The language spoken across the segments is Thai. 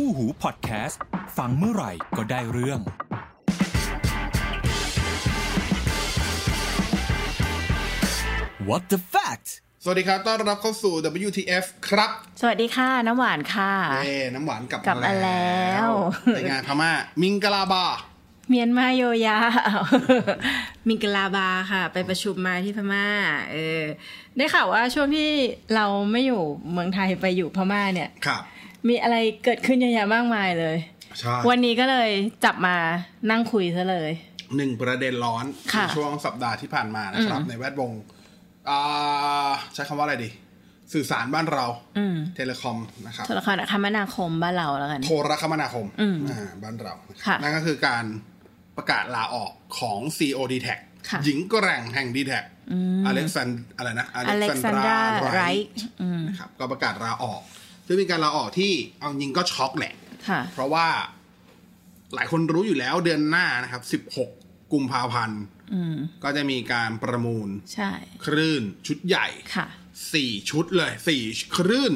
คู่หูพอดแคสต์ ฟังเมื่อไหร่ก็ได้เรื่อง What the fact สวัสดีครับ ต้อนรับเข้าสู่ WTF ครับ สวัสดีค่ะ น้ำหวานค่ะเอ้น้ำหวานกลับกลับมาแล้วในงานพม่า มิงกลาบา เมียนมาโยยา มิงกลาบาค่ะ ไปประชุมมาที่พม่า เออ ได้ข่าวว่าช่วงที่เราไม่อยู่เมืองไทยไปอยู่พม่าเนี่ย ครับ มีอะไรเกิดขึ้นเยอะแยะมากมายเลยใช่วันนี้ก็เลยจับมานั่งคุยซะเลยหนึ่งประเด็นร้อนค่ะในช่วงสัปดาห์ที่ผ่านมานะครับ ในแวดวงอ่าใช้คำว่าอะไรดี สื่อสารบ้านเราอืมเทเลคอมนะครับโทรคมนาคมบ้านเราแล้วกันโทรคมนาคมอืมอ่าบ้านเรานะครับค่ะนั่นก็คือการประกาศลาออกของ CEO d t แทค่ะหญิงแกร่งแห่ง d t แทอเล็กซานอะไรนะอเล็กซานดราไรท์อืมนะครับก็ประกาศลาออก ซึ่งเป็นการลาออกที่เอาจริงก็ช็อกแหละค่ะเพราะว่าหลายคนรู้อยู่แล้วเดือนหน้านะครับ16กุมภาพันธ์อืมก็จะมีการประมูลใช่คลื่นชุดใหญ่ค่ะสี่ชุดเลยสี่คลื่น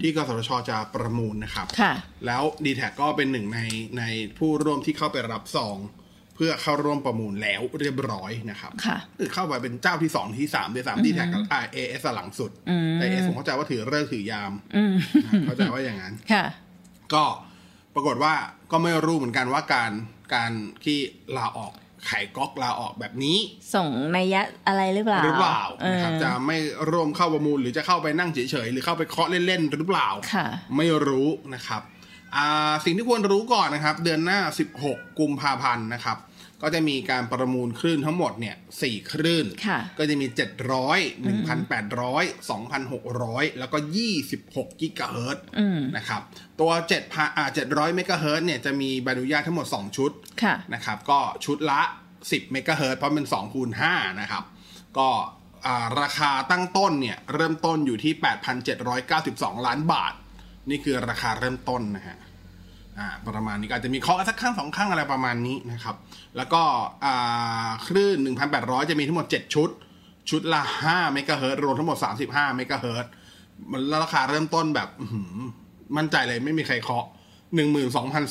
ที่กสทชจะประมูลนะครับค่ะแล้ว d t แทก็เป็นหนึ่งในในผู้ร่วมที่เข้าไปรับซอง เพื่อเข้าร่วมประมูลแล้วเรียบร้อยนะครับค่ะคือเข้าไปเป็นเจ้าที่สองที่สามด้วยสามดีแท็กกับเอเอสหลังสุดแต่เอสผมเข้าใจว่าถือเลิกษ์ถือยามนะเข้าใจว่าอย่างนั้นค่ะ ก็ปรากฏว่าก็ไม่รู้เหมือนกันว่าการการที่ลาออกไขก๊อกลาออกแบบนี้ ส่งนัยยะอะไรหรือเปล่าหรือเปล่านะครับเออจะไม่ร่วมเข้าประมูลหรือจะเข้าไปนั่งเฉยๆหรือเข้าไปเคาะเล่นๆหรือเปล่าค่ะไม่รู้นะครับอ่า สิ่งที่ควรรู้ก่อนนะครับ เดือนหน้า 16 กุมภาพันธ์นะครับ ก็จะมีการประมูลคลื่นทั้งหมดเนี่ยสี่คลื่นค่ะก็จะมี 700 1,800 2,600 แล้วก็ 26 กิกะเฮิรตซ์นะครับ ตัว7,000อ่า700 เมกะเฮิรตซ์เนี่ยจะมีใบอนุญาตทั้งหมด 2 ชุดค่ะนะครับ ก็ชุดละ 10 เมกะเฮิรตซ์เพราะเป็น2คูณ5นะครับ ก็อ่าราคาตั้งต้นเนี่ย เริ่มต้นอยู่ที่ 8,792 ล้านบาท นี่คือราคาเริ่มต้นนะฮะ อ่าประมาณนี้ก็อาจจะมีเคาะสักข้างสองข้างอะไรประมาณนี้นะครับ แล้วก็อ่าคลื่น 1,800 จะมีทั้งหมด 7 ชุด ชุดละ5เมกะเฮิรตซ์รวมทั้งหมด 35เมกะเฮิรตซ์มันราคาเริ่มต้นแบบอื้อหือมั่นใจเลยไม่มีใครเคาะ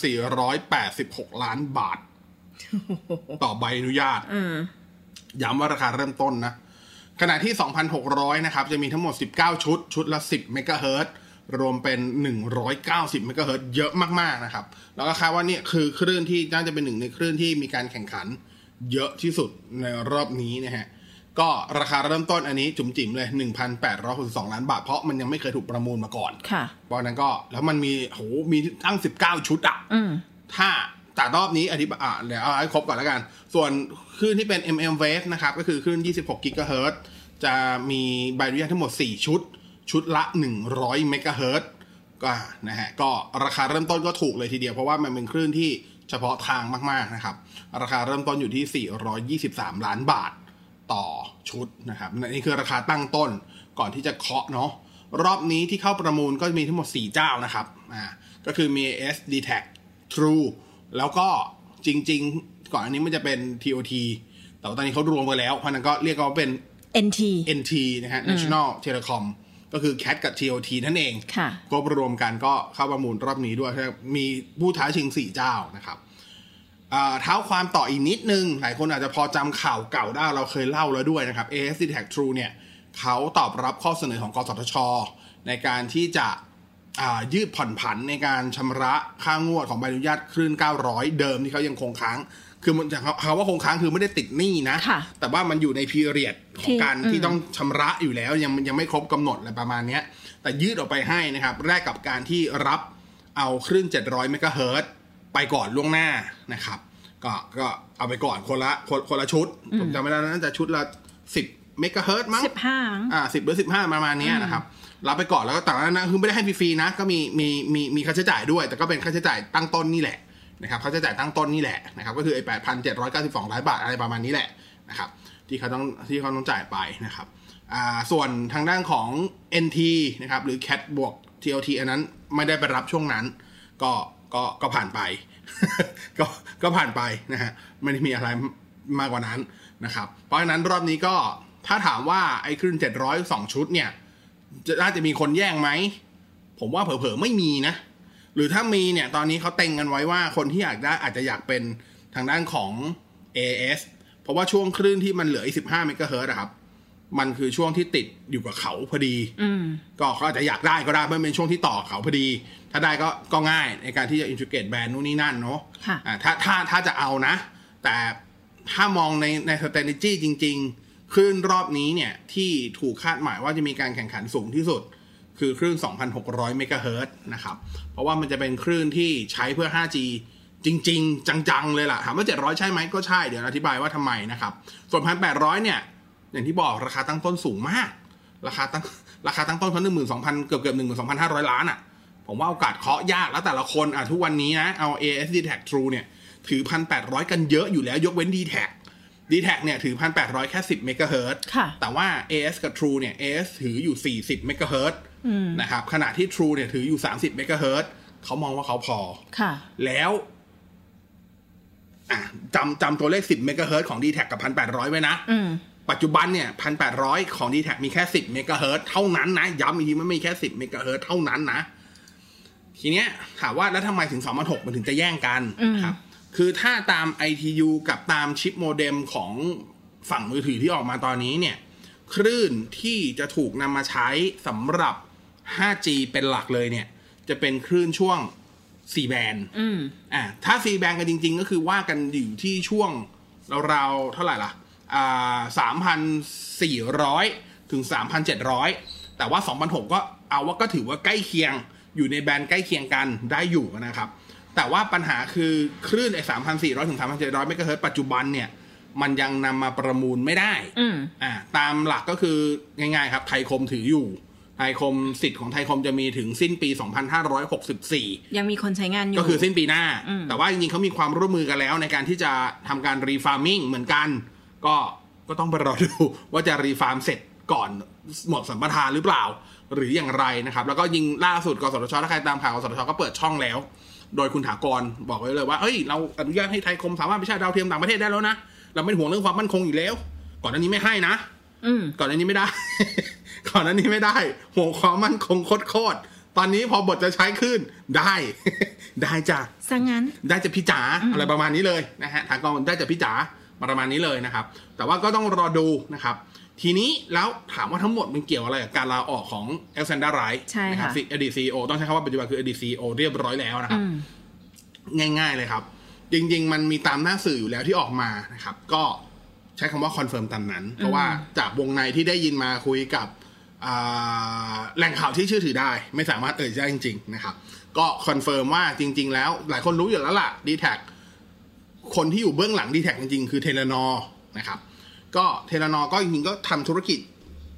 12,486 ล้านบาท ต่อใบอนุญาตย้ำว่าราคาเริ่มต้นนะขณะที่ 2,600 นะครับ จะมีทั้งหมด 19 ชุด ชุดละ 10 เมกะเฮิรตซ์ รวมเป็น 190เมกะเฮิรตซ์เยอะมากๆนะครับ แล้วก็คาดว่าเนี่ยคือคลื่นที่น่าจะเป็นหนึ่งในคลื่นที่มีการแข่งขันเยอะที่สุดในรอบนี้นะฮะ ก็ราคาเริ่มต้นอันนี้จุ๋มจิ๋มเลย 1,862 ล้านบาท เพราะมันยังไม่เคยถูกประมูลมาก่อน ค่ะเพราะฉะนั้นก็แล้วมันมีโหมีตั้ง 19 ชุดอะถ้าแต่รอบนี้อธิบายอะเดี๋ยวเอาให้ครบก่อนแล้วกัน ส่วนคลื่นที่เป็น MM wave นะครับ ก็คือคลื่น 26 กิกะเฮิรตซ์จะมีใบอนุญาตทั้งหมด 4 ชุด ชุดละ 100 เมกะเฮิรตซ์ก็นะฮะก็ราคาเริ่มต้นก็ถูกเลยทีเดียวเพราะว่ามันเป็นคลื่นที่เฉพาะทางมากๆนะครับ ราคาเริ่มต้นอยู่ที่ 423 ล้านบาทต่อชุดนะครับนี่คือราคาตั้งต้นก่อนที่จะเคาะเนาะรอบนี้ที่เข้าประมูลก็มีทั้งหมด 4 เจ้านะครับอ่าก็คือมี S d t a c True แล้วก็จริง ๆ ก่อนอันนี้มันจะเป็น TOT แต่ว่าตอนนี้เขารวมกันแล้วเพราะฉะนั้นก็เรียกว่าเป็น NT NT นะฮะ National Telecom ก็คือ CAT กับ TOT นั่นเองค่ะก็รวมกันก็เข้าประมูลรอบนี้ด้วยมีผู้ท้าชิง 4 เจ้านะครับอ่าเท้าความต่ออีกนิดนึง หลายคนอาจจะพอจำข่าวเก่าได้เราเคยเล่าแล้วด้วยนะครับ AS d t a c True เนี่ยเขาตอบรับข้อเสนอของกสทช ในการที่จะอ่ายืดผ่อนผันในการชำระค่างวดของใบอนุญาตคลื่น 900 เดิมที่เขายังคงค้าง คือมันจะเขาว่าคงค้างคือไม่ได้ติดหนี้นะค่ะแต่ว่ามันอยู่ในพีเรียด ขอที่งการอืมที่ต้องชำระอยู่แล้วยังยังไม่ครบกำหนดอะไรประมาณเนี้ยแต่ยืดออกไปให้นะครับแลกกับการที่รับเอาคลื่น 700เมกะเฮิรตซ์ไปก่อนล่วงหน้านะครับ ก็ก็เอาไปก่อนคนละคนคนละชุดผมจำไม่ได้แล้วน่าจะชุดละ 10เมกะเฮิรตซ์มั้งสิบห้าอ่าสิบหรือสิบห้าประมาณเนี้ยนะครับรับไปก่อนแล้วก็ต่างนั้นนะคือไม่ได้ให้ฟรีๆนะ ก็มีมีมีมีค่าใช้จ่ายด้วย แต่ก็เป็นค่าใช้จ่ายตั้งต้นนี่แหละนะครับค่าใช้จ่ายตั้งต้นนี่แหละนะครับก็คือไอ้แปดพันเจ็ดร้อยเก้าสิบสองล้านบาทอะไรประมาณนี้แหละนะครับ ที่เขาต้องที่เขาต้องจ่ายไปนะครับส่วนทางด้านของ NT นะครับหรือ CAT บวก TLT อันนั้นไม่ได้ไปรับช่วงนั้น ก็ก็ก็ผ่านไป ก็ก็ผ่านไปนะฮะไม่ได้มีอะไรมากกว่านั้นนะครับ เพราะฉะนั้นรอบนี้ก็ถ้าถามว่าไอ้คลื่น702 ชุดเนี่ยจะน่าจะมีคนแย่งไหม ผมว่าเผลอๆไม่มีนะ หรือถ้ามีเนี่ยตอนนี้เขาเต็งกันไว้ว่าคนที่อยากได้อาจจะอยากเป็นทางด้านของ AS เพราะว่าช่วงคลื่นที่มันเหลืออีก15เมกะเฮิรตซ์อะครับ มันคือช่วงที่ติดอยู่กับเขาพอดีอืมก็เขาอาจจะอยากได้ก็ได้เพราะมันเป็นช่วงที่ต่อเขาพอดี ถ้าได้ก็ก็ง่ายในการที่จะอินทิเกรตแบรนด์นู่นนี่นั่นเนาะค่ะอ่าถ้าถ้าถ้าจะเอานะ แต่ถ้ามองในใน strategy จริง ๆ คลื่นรอบนี้เนี่ยที่ถูกคาดหมายว่าจะมีการแข่งขันสูงที่สุด คือคลื่น 2,600 เมกะเฮิรตซ์นะครับ เพราะว่ามันจะเป็นคลื่นที่ใช้เพื่อ 5G จริง ๆ จัง ๆ เลยล่ะ ถามว่า 700 ใช่ไหมก็ใช่ เดี๋ยวอธิบายว่าทำไมนะครับ ส่วน 1,800 เนี่ย อย่างที่บอกราคาตั้งต้นสูงมาก ราคาตั้งราคาตั้งต้นเขาหนึ่งหมื่นสองพันเกือบเกือบหนึ่งหมื่นสองพันห้าร้อยล้านอะ ผมว่าโอกาสเคาะยากแล้วแต่ละคนอะทุกวันนี้นะเอา AIS dtac True เนี่ย ถือพันแปดร้อยกันเยอะอยู่แล้วยกเว้น dtac d t แทเนี่ยถือพันแปดร้อยแค่สิบเมกะเฮิรตซ์ค่ะแต่ว่า AIS กับ True เนี่ย AS ถืออยู่สี่สิบเมกะเฮิรตซ์นะครับขณะที่ True เนี่ยถืออยู่สามสิบเมกะเฮิรตซ์เขามองว่าเขาพอค่ะแล้ว อะจำจำตัวเลข 10เมกะเฮิรตซ์ของ d t แทกับ 1,800 ไว้นะอืมปัจจุบันเนี่ย 1,800 ของ d t แทมีแค่ 10เมกะเฮิรตซ์เท่านั้นนะ ย้ำอีกทีมันมีแค่ 10เมกะเฮิรตซ์เท่านั้นนะ ทีเนี้ยถามว่าแล้วทำไมถึง2,600มันถึงจะแย่งกันครับ คือถ้าตาม ITU กับตามชิปโมเด็มของฝั่งมือถือที่ออกมาตอนนี้เนี่ย คลื่นที่จะถูกนำมาใช้สำหรับ 5G เป็นหลักเลยเนี่ย จะเป็นคลื่นช่วง 4 band อืมอ่าถ้า4แบนกันจริง ๆ ก็คือว่ากันอยู่ที่ช่วงราวๆเท่าไหร่ล่ะอ่าสามพันสี่ร้อยถึงสามพันเจ็ดร้อยแต่ว่าสองพันหกก็เอาว่าก็ถือว่าใกล้เคียงอยู่ในแบนด์ใกล้เคียงกันได้อยู่นะครับ แต่ว่าปัญหาคือคลื่นไอ้สามพันสี่ร้อยถึงสามพันเจ็ดร้อยเมกะเฮิรตซ์ปัจจุบันเนี่ย มันยังนำมาประมูลไม่ได้อืมอ่าตามหลักก็คือง่ายๆครับไทยคมถืออยู่ ไทยคมสิทธิ์ของไทยคมจะมีถึงสิ้นปี 2564 ยังมีคนใช้งานอยู่ ก็คือสิ้นปีหน้า แต่ว่าจริงๆเขามีความร่วมมือกันแล้วในการที่จะทำการ refarming เหมือนกัน ก็ก็ต้องไปรอดูว่าจะ refarm เสร็จก่อนหมดสัมปทานหรือเปล่า หรืออย่างไรนะครับ แล้วก็ยิงล่าสุดกสทชถ้าใครตามข่าวกสทชก็เปิดช่องแล้ว โดยคุณฐากรบอกไว้เลยว่าเอ้ยเราอนุญาตให้ไทยคมสามารถไปใช้ดาวเทียมต่างประเทศได้แล้วนะเราไม่ห่วงเรื่องความมั่นคงอยู่แล้ว ก่อนหน้านี้ไม่ให้นะอืมก่อนหน้านี้ไม่ได้ ก่อนหน้านี้ไม่ได้ห่วงความมั่นคงโคตรๆตอนนี้พอบทจะใช้ขึ้นได้ ได้จ้ะสังงั้นได้จากพี่จ๋าอะไรประมาณนี้เลยนะฮะทางกองได้จากพี่จ๋าประมาณนี้เลยนะครับ แต่ว่าก็ต้องรอดูนะครับ ทีนี้แล้วถามว่าทั้งหมดมันเกี่ยวอะไรกับการลาออกของเอลเซนดาไรท์ใช่นะครัค่ะอดีตซีโอต้องใช้คำว่าปัจจุบันคืออดีตซีโอเรียบร้อยแล้วนะครับอืมง่าย ๆเลยครับ จริง ๆ มันมีตามหน้าสื่ออยู่แล้วที่ออกมานะครับ ก็ใช้คำว่า confirm ตามนั้น เพราะว่าจากวงในที่ได้ยินมาคุยกับอ่า แหล่งข่าวที่เชื่อถือได้ ไม่สามารถเอ่ยได้จริง ๆ นะครับ ก็ confirm ว่าจริง ๆ แล้ว หลายคนรู้อยู่แล้วล่ะ DTAC คนที่อยู่เบื้องหลัง DTAC จริง ๆ คือ Telenor นะครับ ก็ Telenor ก็จริงๆก็ทำธุรกิจ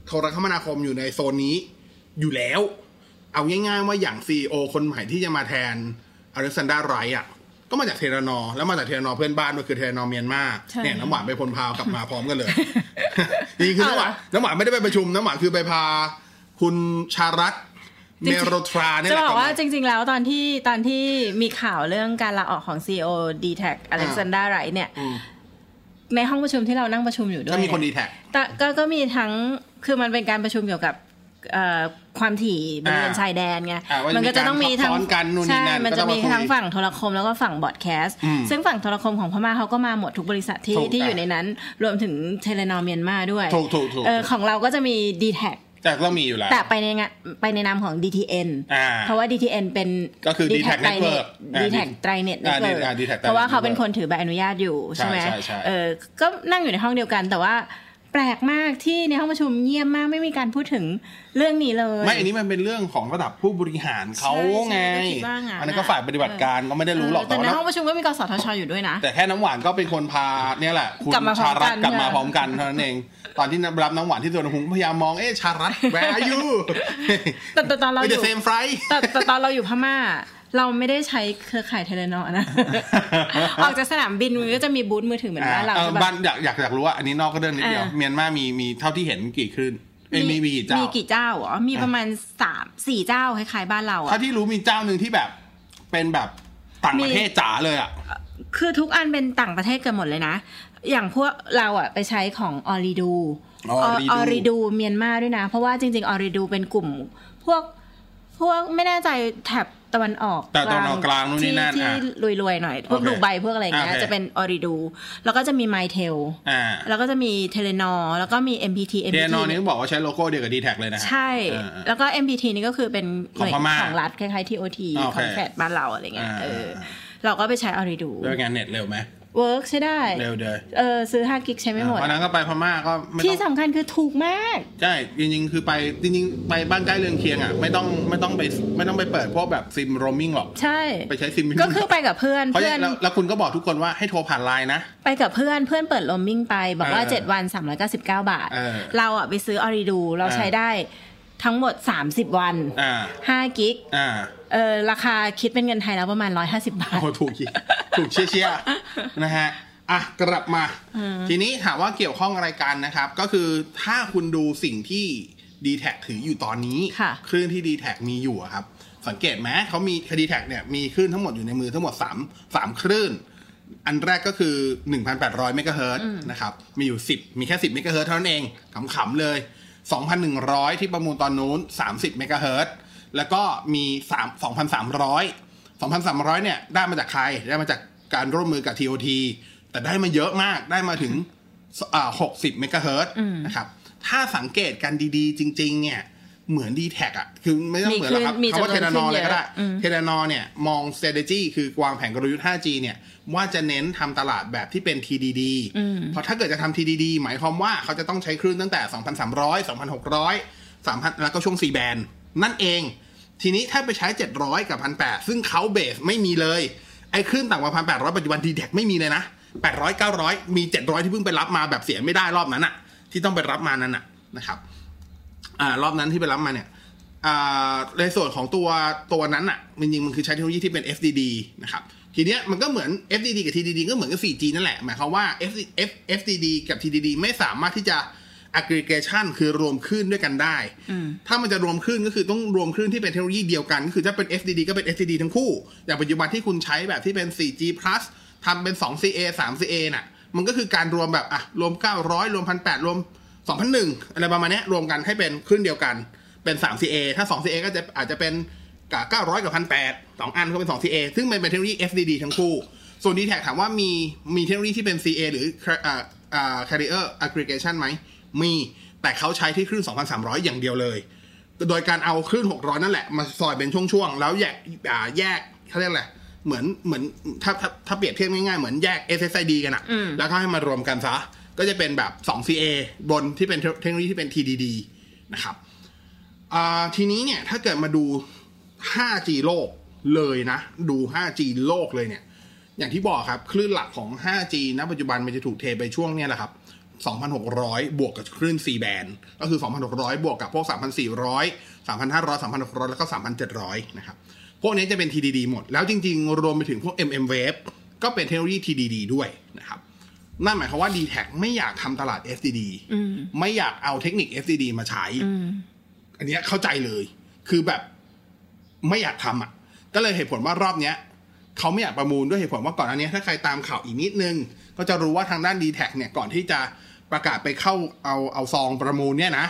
โทรคมนาคมอยู่ในโซนนี้อยู่แล้ว เอาง่าย ๆ ว่าอย่าง CEO คนใหม่ที่จะมาแทนอเล็กซานดราไรท์อะ ก็มาจากเทเลนอแล้วมาจากเทเลนอเพื่อนบ้านด้วยคือเทเลนอเมียนมาใช่เนี่ยน้ำหวานไปพลพาวกลับมาพร้อมกันเลยจริงๆคือเอาน้ำหเหรวาอนน้ำหวานไม่ได้ไปประชุมน้ำหวานคือไปพา คุณชารัตเมโรทราเนี่ยจะแหละบอกว่าลัจริง ๆ แล้วตอนที่ตอนที่มีข่าวเรื่องการลาออกของ CEO d t a c อเล็กซานดราไรเนี่ยอืมในห้องประชุมที่เรานั่งประชุมอยู่ด้วยก็มีคนดีเยแท็กแต่ก็ก็มีทั้งคือมันเป็นการประชุมเกี่ยวกับเอ่อ ความถี่บริเวณอ่าชายแดนไงอ่าว่ามันก็จะต้องมีทั้งมีการซับซ้อนกันนู่นนี่ใช่นั่นมันก็จะต้องมีมาคุยทั้งฝั่งโทรคมแล้วก็ฝั่ง broadcast อืมซึ่งฝั่งโทรคมของพม่าเขาก็มาหมดทุกบริษัทที่ถูกที่อะอยู่ในนั้น รวมถึง Telenor เมียนมาด้วยถูกถูกถูกเออของเราก็จะมี d t a c แต่ก็มีอยู่แล้วแต่ไปในงานไปในนามของ DTN อ่าเพราะว่า DTN เป็นก็คือ DTAC Network อ่า DTAC TriNet อ่า Network อ่า DTAC เพราะว่าเขา Network เป็นคนถือใบอนุญาตอยู่ใช่ไหมใช่ใช่เออก็นั่งอยู่ในห้องเดียวกันแต่ว่า แปลกมากที่ในห้องประชุมเงียบมากไม่มีการพูดถึงเรื่องนี้เลย ไม่ อันนี้มันเป็นเรื่องของระดับผู้บริหารเขาใช่ไงใช่ก็คิดว่างั้นอันนั้นก็ฝ่ายปฏิบัติการก็ไม่ได้รู้หรอกแต่แต่ว่าในน้ำห้องประชุมก็มีกสทชอยู่ด้วยนะ แต่แค่น้ำหวานก็เป็นคนพาเนี่ยแหละคุณกลับมาพร้อชามกัรัตนกลับมาค่ะพร้อมกันเท่านั้นเอง ตอนที่รับน้ำหวานที่สวนภูมิพยายามมองเอ๊ะชารัต where are you แต่แต่ตอนเราอไม่ยู่เซมไฟแต่แต่ตอนเราอยู่พม่า เราไม่ได้ใช้เครือข่ายเทเลนอนะ ออกจากสนามบินมันก็จะมีบูธมือถือเหมือนบ้านเราเออใช่ปะบ้านอยากอยากอยากรู้ว่าอันนี้นอกก็เรื่องนิดเดียวอ่าเมียนมามีมีเท่าที่เห็นกี่คลื่นเอ้ยมีมีกี่เจ้า มีกี่เจ้าเหรอมีประมาณสามสี่เจ้าคล้ายๆบ้านเราเท่าอะที่รู้มีเจ้าหนึ่งที่แบบเป็นแบบต่างประเทศจ๋าเลยอะคือทุกอันเป็นต่างประเทศกันหมดเลยนะ อย่างพวกเราอะไปใช้ของออริดู Ooredoo ออริดูเมียนมาด้วยนะ เพราะว่าจริง ๆ ออริดูเป็นกลุ่ม พวกพวกไม่แน่ใจแถบ ตะวันออกแต่ตะวันออกกลางนู่นนี่ที่นั่นที่อะรวยๆหน่อย พวกโอเคดูไบพวกอะไรเงี้ยโอเคจะเป็น Ooredoo แล้วก็จะมี Mytel อ่าแล้วก็จะมี Telenor แล้วก็มี MPT เด MPT นอนนี้ต้องบอกว่าใช้โลโก้เดียวกับ DTAC เลยนะฮะใช่อ่าๆแล้วก็ MPT นี่ก็คือเป็นหน่วยของพม่าของรัฐคล้ายๆ TOT โอเคคอนแฟดบ้านเราอะไรเงี้ยอ่าเออเราก็ไปใช้ Ooredoo ด้วยงานเน็ตเร็วไหม work ใช้ได้ เร็วเลยเออซื้อ5 gig ใช้ไม่หมดวันนั้นก็ไปพม่าก็ไม่ที่ต้องสำคัญคือถูกมาก ใช่ จริงๆ คือไปจริงๆ ไปบ้านใกล้เรือนเคียงอะไม่ต้องไม่ต้องไปไม่ต้องไปเปิดพวกแบบซิมโรมมิ่งหรอก ใช่ ไปใช้ซิมก็คือไปกับเพื่อนเพราะเพื่อนแล้วแล้วคุณก็บอกทุกคนว่าให้โทรผ่านไลน์นะ ไปกับเพื่อนเพื่อนเปิดโรมมิ่งไปบอกว่าเออ7วัน 399 บาทเออเราอะไปซื้อ Ooredoo เราเออใช้ได้ทั้งหมด 30 วันอ่า5 gig อ่า เออราคาคิดเป็นเงินไทยแล้วประมาณ 150 บาทโอ้ถูกอีกถูกเชี่ยๆนะฮะอะกลับมา ทีนี้ถามว่าเกี่ยวข้องอะไรกันนะครับ ก็คือถ้าคุณดูสิ่งที่ d t แทถืออยู่ตอนนี้ค่ะคลื่นที่ d t แทมีอยู่อะครับ สังเกตไหมเขามีคดีแท็เนี่ยมีคลื่นทั้งหมดอยู่ในมือทั้งหมด 3 3 คลื่น อันแรกก็คือ 1,800เมกะเฮิรตซ์นะครับ มีอยู่ 10 มีแค่ 10เมกะเฮิรตซ์เท่านั้นเองขำๆเลย 2,100 ที่ประมูลตอนนู้น 30เมกะเฮิรตซ์ แล้วก็มี3 2,300 2,300 เนี่ยได้มาจากใคร ได้มาจากการร่วมมือกับ TOT แต่ได้มาเยอะมาก ได้มาถึงอ่า60 เมกะเฮิรตซ์นะครับ ถ้าสังเกตกันดีๆ จริง ๆ เนี่ย เหมือน d t แทอะคือไม่ต้องเหมือนหรอกครับมีคำว่าคลื่น Telenor มีเลยก็ได้จำนวนขึ้นเยอะอืม Telenor เนี่ย มอง strategy คือวางแผนกลยุทธ์ 5G เนี่ย ว่าจะเน้นทำตลาดแบบที่เป็น TDD เพราะถ้าเกิดจะทำ TDD หมายความว่าเขาจะต้องใช้คลื่นตั้งแต่ 2,300 2,600 3,000 แล้วก็ช่วง C band นั่นเอง ทีนี้ถ้าไปใช้ 700 กับ 1,800 ซึ่งเขาเบสไม่มีเลย ไอ้คลื่นต่ำกว่า 1,800 ปัจจุบัน d t แทไม่มีเลยนะ 800 900 มี 700 ที่เพิ่งไปรับมาแบบเสียไม่ได้รอบนั้นอะที่ต้องไปรับมานั้นอะนะครับอ่ารอบนั้นที่ไปรับมาเนี่ยอ่าในส่วนของตัวตัวนั้นอะจริงๆมันคือใช้เทคโนโลยีที่เป็น FDD นะครับทีเนี้ยมันก็เหมือน FDD กับ TDD ก็เหมือนกับ 4G นั่นแหละหมายความว่า FDD กับ TDD ไม่สามารถที่จะ aggregation คือรวมคลื่นด้วยกันได้ ถ้ามันจะรวมคลื่นก็คือต้องรวมคลื่นที่เป็นเทคโนโลยีเดียวกัน ก็คือถ้าเป็น FDD ก็เป็น FDD ทั้งคู่ อย่างปัจจุบันที่คุณใช้แบบที่เป็น 4G plus ทำเป็น 2CA 3CA น่ะ มันก็คือการรวมแบบอะรวม 900 รวม 1,800 รวม 2,001 อะไรประมาณเนี้ยรวมกันให้เป็นคลื่นเดียวกันเป็น 3CA ถ้า 2CA ก็จะอาจจะเป็นกับ 900 กับ 1,800สองอันก็เป็น 2CA ซึ่งมันเป็นเทคโนโลยี FDD ทั้งคู่ ส่วน d t แทถามว่ามีมีเทคโนโลยีที่เป็น CA หรืออ่าอ่า carrier aggregation ไหม มีแต่เขาใช้ที่คลื่น 2,300 อย่างเดียวเลย โดยการเอาคลื่น 600 นั่นแหละ มาซอยเป็นช่วงๆ แล้วแยกอ่าแยกเขาเรียกอะไรเหมือนเหมือนถ้าถ้าถ้าเปรียบเทียบง่ายๆ เหมือนแยก SSID กันอะแล้วก็ให้มารวมกันซะ ก็จะเป็นแบบ 2CA บนที่เป็นเทคโนโลยีที่เป็น TDD นะครับอ่าทีนี้เนี่ยถ้าเกิดมาดู 5G โลกเลยนะ ดู 5G โลกเลยเนี่ย อย่างที่บอกครับ คลื่นหลักของ 5G ณ ปัจจุบันมันจะถูกเทไปช่วงเนี้ยแหละครับ 2,600 บวกกับคลื่น C band ก็คือ 2,600 บวกกับพวก 3,400 3,500 3,600 แล้วก็ 3,700 นะครับ พวกนี้จะเป็น TDD หมด แล้วจริงๆ รวมไปถึงพวก MM wave ก็เป็นเทคโนโลยี TDD ด้วยนะครับ นั่นหมายความว่า d t แทไม่อยากทำตลาด FDD ไม่อยากเอาเทคนิค FDD มาใช้ อันเนี้ยเข้าใจเลย คือแบบไม่อยากทำอะ ก็เลยเหตุผลว่ารอบเนี้ยเขาไม่อยากประมูลด้วยเหตุผลว่าก่อนอันนี้ถ้าใครตามข่าวอีกนิดนึง ก็จะรู้ว่าทางด้าน d t แทเนี่ยก่อนที่จะประกาศไปเข้าเอาเอาซองประมูลเนี่ยนะ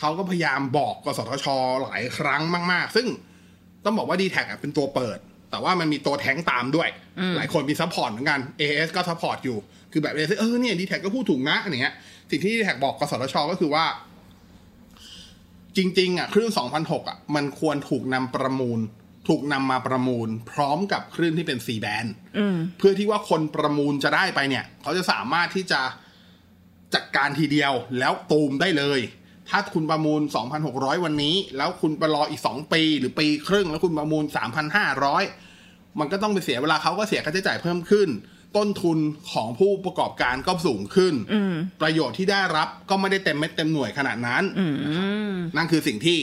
เขาก็พยายามบอกกสทช หลายครั้งมาก ๆ ซึ่งต้องบอกว่า d t แทเป็นตัวเปิด แต่ว่ามันมีตัวแท้งตามด้วย หลายคนมี support เหมือนกัน AS ก็ซัพพอร์ตอยู่ คือแบบ AIS เออเนี่ย d t แทก็พูดถูกนะอะไรเงี้ยสิ่งที่ d t แทบอกกสทช ก็คือว่า จริง ๆ อะ คลื่น2006อะมันควรถูกนำประมูล ถูกนำมาประมูลพร้อมกับคลื่นที่เป็น C band เพื่อที่ว่าคนประมูลจะได้ไปเนี่ย เขาจะสามารถที่จะจัดการทีเดียวแล้วตูมได้เลย ถ้าคุณประมูล 2,600 วันนี้ แล้วคุณไปรออีก 2 ปีหรือปีครึ่ง แล้วคุณประมูล 3,500 มันก็ต้องไปเสียเวลาเขาก็เสียค่าใช้จ่ายเพิ่มขึ้น ต้นทุนของผู้ประกอบการก็สูงขึ้น ประโยชน์ที่ได้รับก็ไม่ได้เต็มเม็ดเต็มหน่วยขนาดนั้น นั่นคือสิ่งที่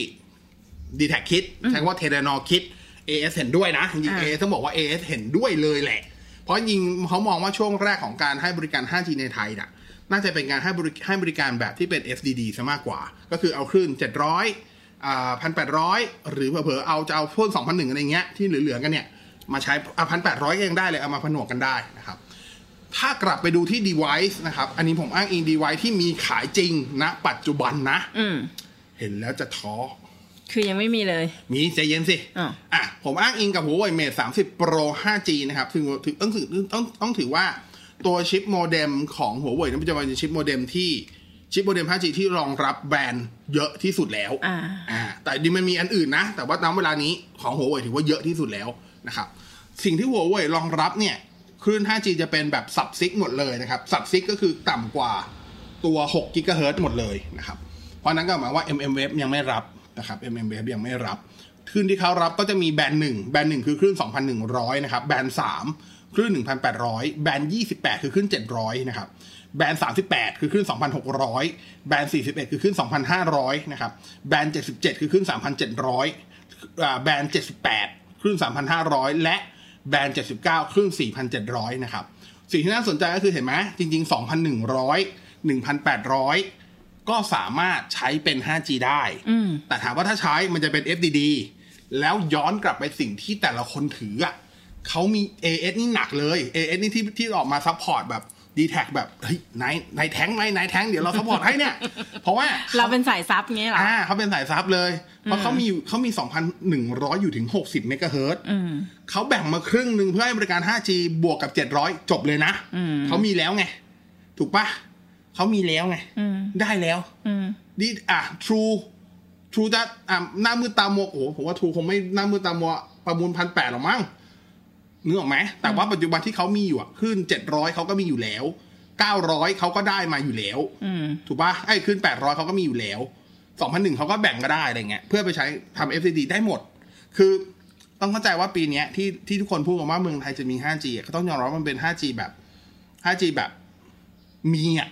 d t แทคิดใช้คำว่าเทเลนอคิด AS เห็นด้วยนะจริงๆอ่า AS ต้องบอกว่า AS เห็นด้วยเลยแหละ เพราะยิงเขามองว่าช่วงแรกของการให้บริการ 5G ในไทยน่ะน่าจะเป็นการให้บริให้บริการแบบที่เป็น FDD ซะมากกว่า ก็คือเอาคลื่น 700อ่า1,800หรือเผลอๆเอาจะเอาพ่น2,001อะไรเงี้ยที่เหลือๆกันเนี่ยมาใช้อะ1,800ก็ยังได้เลยเอามาผนวกกันได้นะครับถ้ากลับไปดูที่ device นะครับ อันนี้ผมอ้างอิง device ที่มีขายจริงณปัจจุบันนะอืมเห็นแล้วจะท้อ คือยังไม่มีเลย มีใจเย็นสิอะอะ ผมอ้างอิงกับ Huawei Mate 30 Pro 5G นะครับถึงถึงต้องถือต้องต้องถือว่าตัวชิปโมเด็มของ Huawei นั้นจะเป็นชิปโมเด็มที่ชิปโมเด็ม 5G ที่รองรับแบรนด์เยอะที่สุดแล้ว อ่าอ่าแต่ดีมันมีอันอื่นนะ แต่ว่าณเวลานี้ของ Huawei ถือว่าเยอะที่สุดแล้วนะครับ สิ่งที่ Huawei รองรับเนี่ยคลื่น 5G จะเป็นแบบสับซิกหมดเลยนะครับ สับซิกก็คือต่ำกว่าตัว6 g h z หมดเลยนะครับ เพราะฉะนั้นก็หมายว่า MM Wave ยังไม่รับ นะครับ MM Wave ยังไม่รับคลื่นที่เขารับก็จะมีแบนด์หนึ่งแบนด์หนึ่งคือคลื่น 2,100 นะครับ แบนด์สามคลื่น 1,800 แบนด์ 28 คือคลื่น 700 นะครับ แบนด์ 38 คือคลื่น 2,600 band 41 คือคลื่น 2,500 นะครับ band 77 คือคลื่น 3,700 band 78 คลื่น 3,500 และ band 79 คลื่น 4,700 นะครับ สิ่งที่น่าสนใจก็คือเห็นไหมจริง ๆ 2,100 1,800 ก็สามารถใช้เป็น 5G ได้ แต่ถามว่าถ้าใช้มันจะเป็น FDD แล้วย้อนกลับไปสิ่งที่แต่ละคนถืออะเขามี AS นี่หนักเลย AS นี่ที่ที่ออกมา support แบบDTAC แบบเฮ้ยนายนายแท้งไหมนายแท้งเดี๋ยวเรา support ให้เนี่ย เพราะว่าเราเป็นสาย sup เงี้ยเหรออ่าเขาเป็นสาย sup เลย เพราะเขามีอยู่เขามี 2,100 อยู่ถึง 60 เมกะเฮิรตซ์เขาแบ่งมาครึ่งหนึ่งเพื่อให้บริการ 5G บวกกับ 700 จบเลยนะ เขามีแล้วไง ถูกปะ เขามีแล้วไงได้แล้วดีอะ True True จะอะหน้ามืดตามัวโอ้โหผมว่า True คงไม่หน้ามืดตามัวประมูลพันแปดหรอกมั้งนึกออกไหมแต่ว่าปัจจุบันที่เขามีอยู่อะขึ้น700เขาก็มีอยู่แล้ว900เขาก็ได้มาอยู่แล้วถูกปะไอ้ขึ้น800เขาก็มีอยู่แล้ว2001เขาก็แบ่งก็ได้อะไรเงี้ยเพื่อไปใช้ทำ FCD ได้หมด คือต้องเข้าใจว่าปีเนี้ยที่ที่ทุกคนพูดกันว่าเมืองไทยจะมี 5G อะก็ต้องยอมรับว่ามันเป็น 5G แบบ 5G แบบมีอะ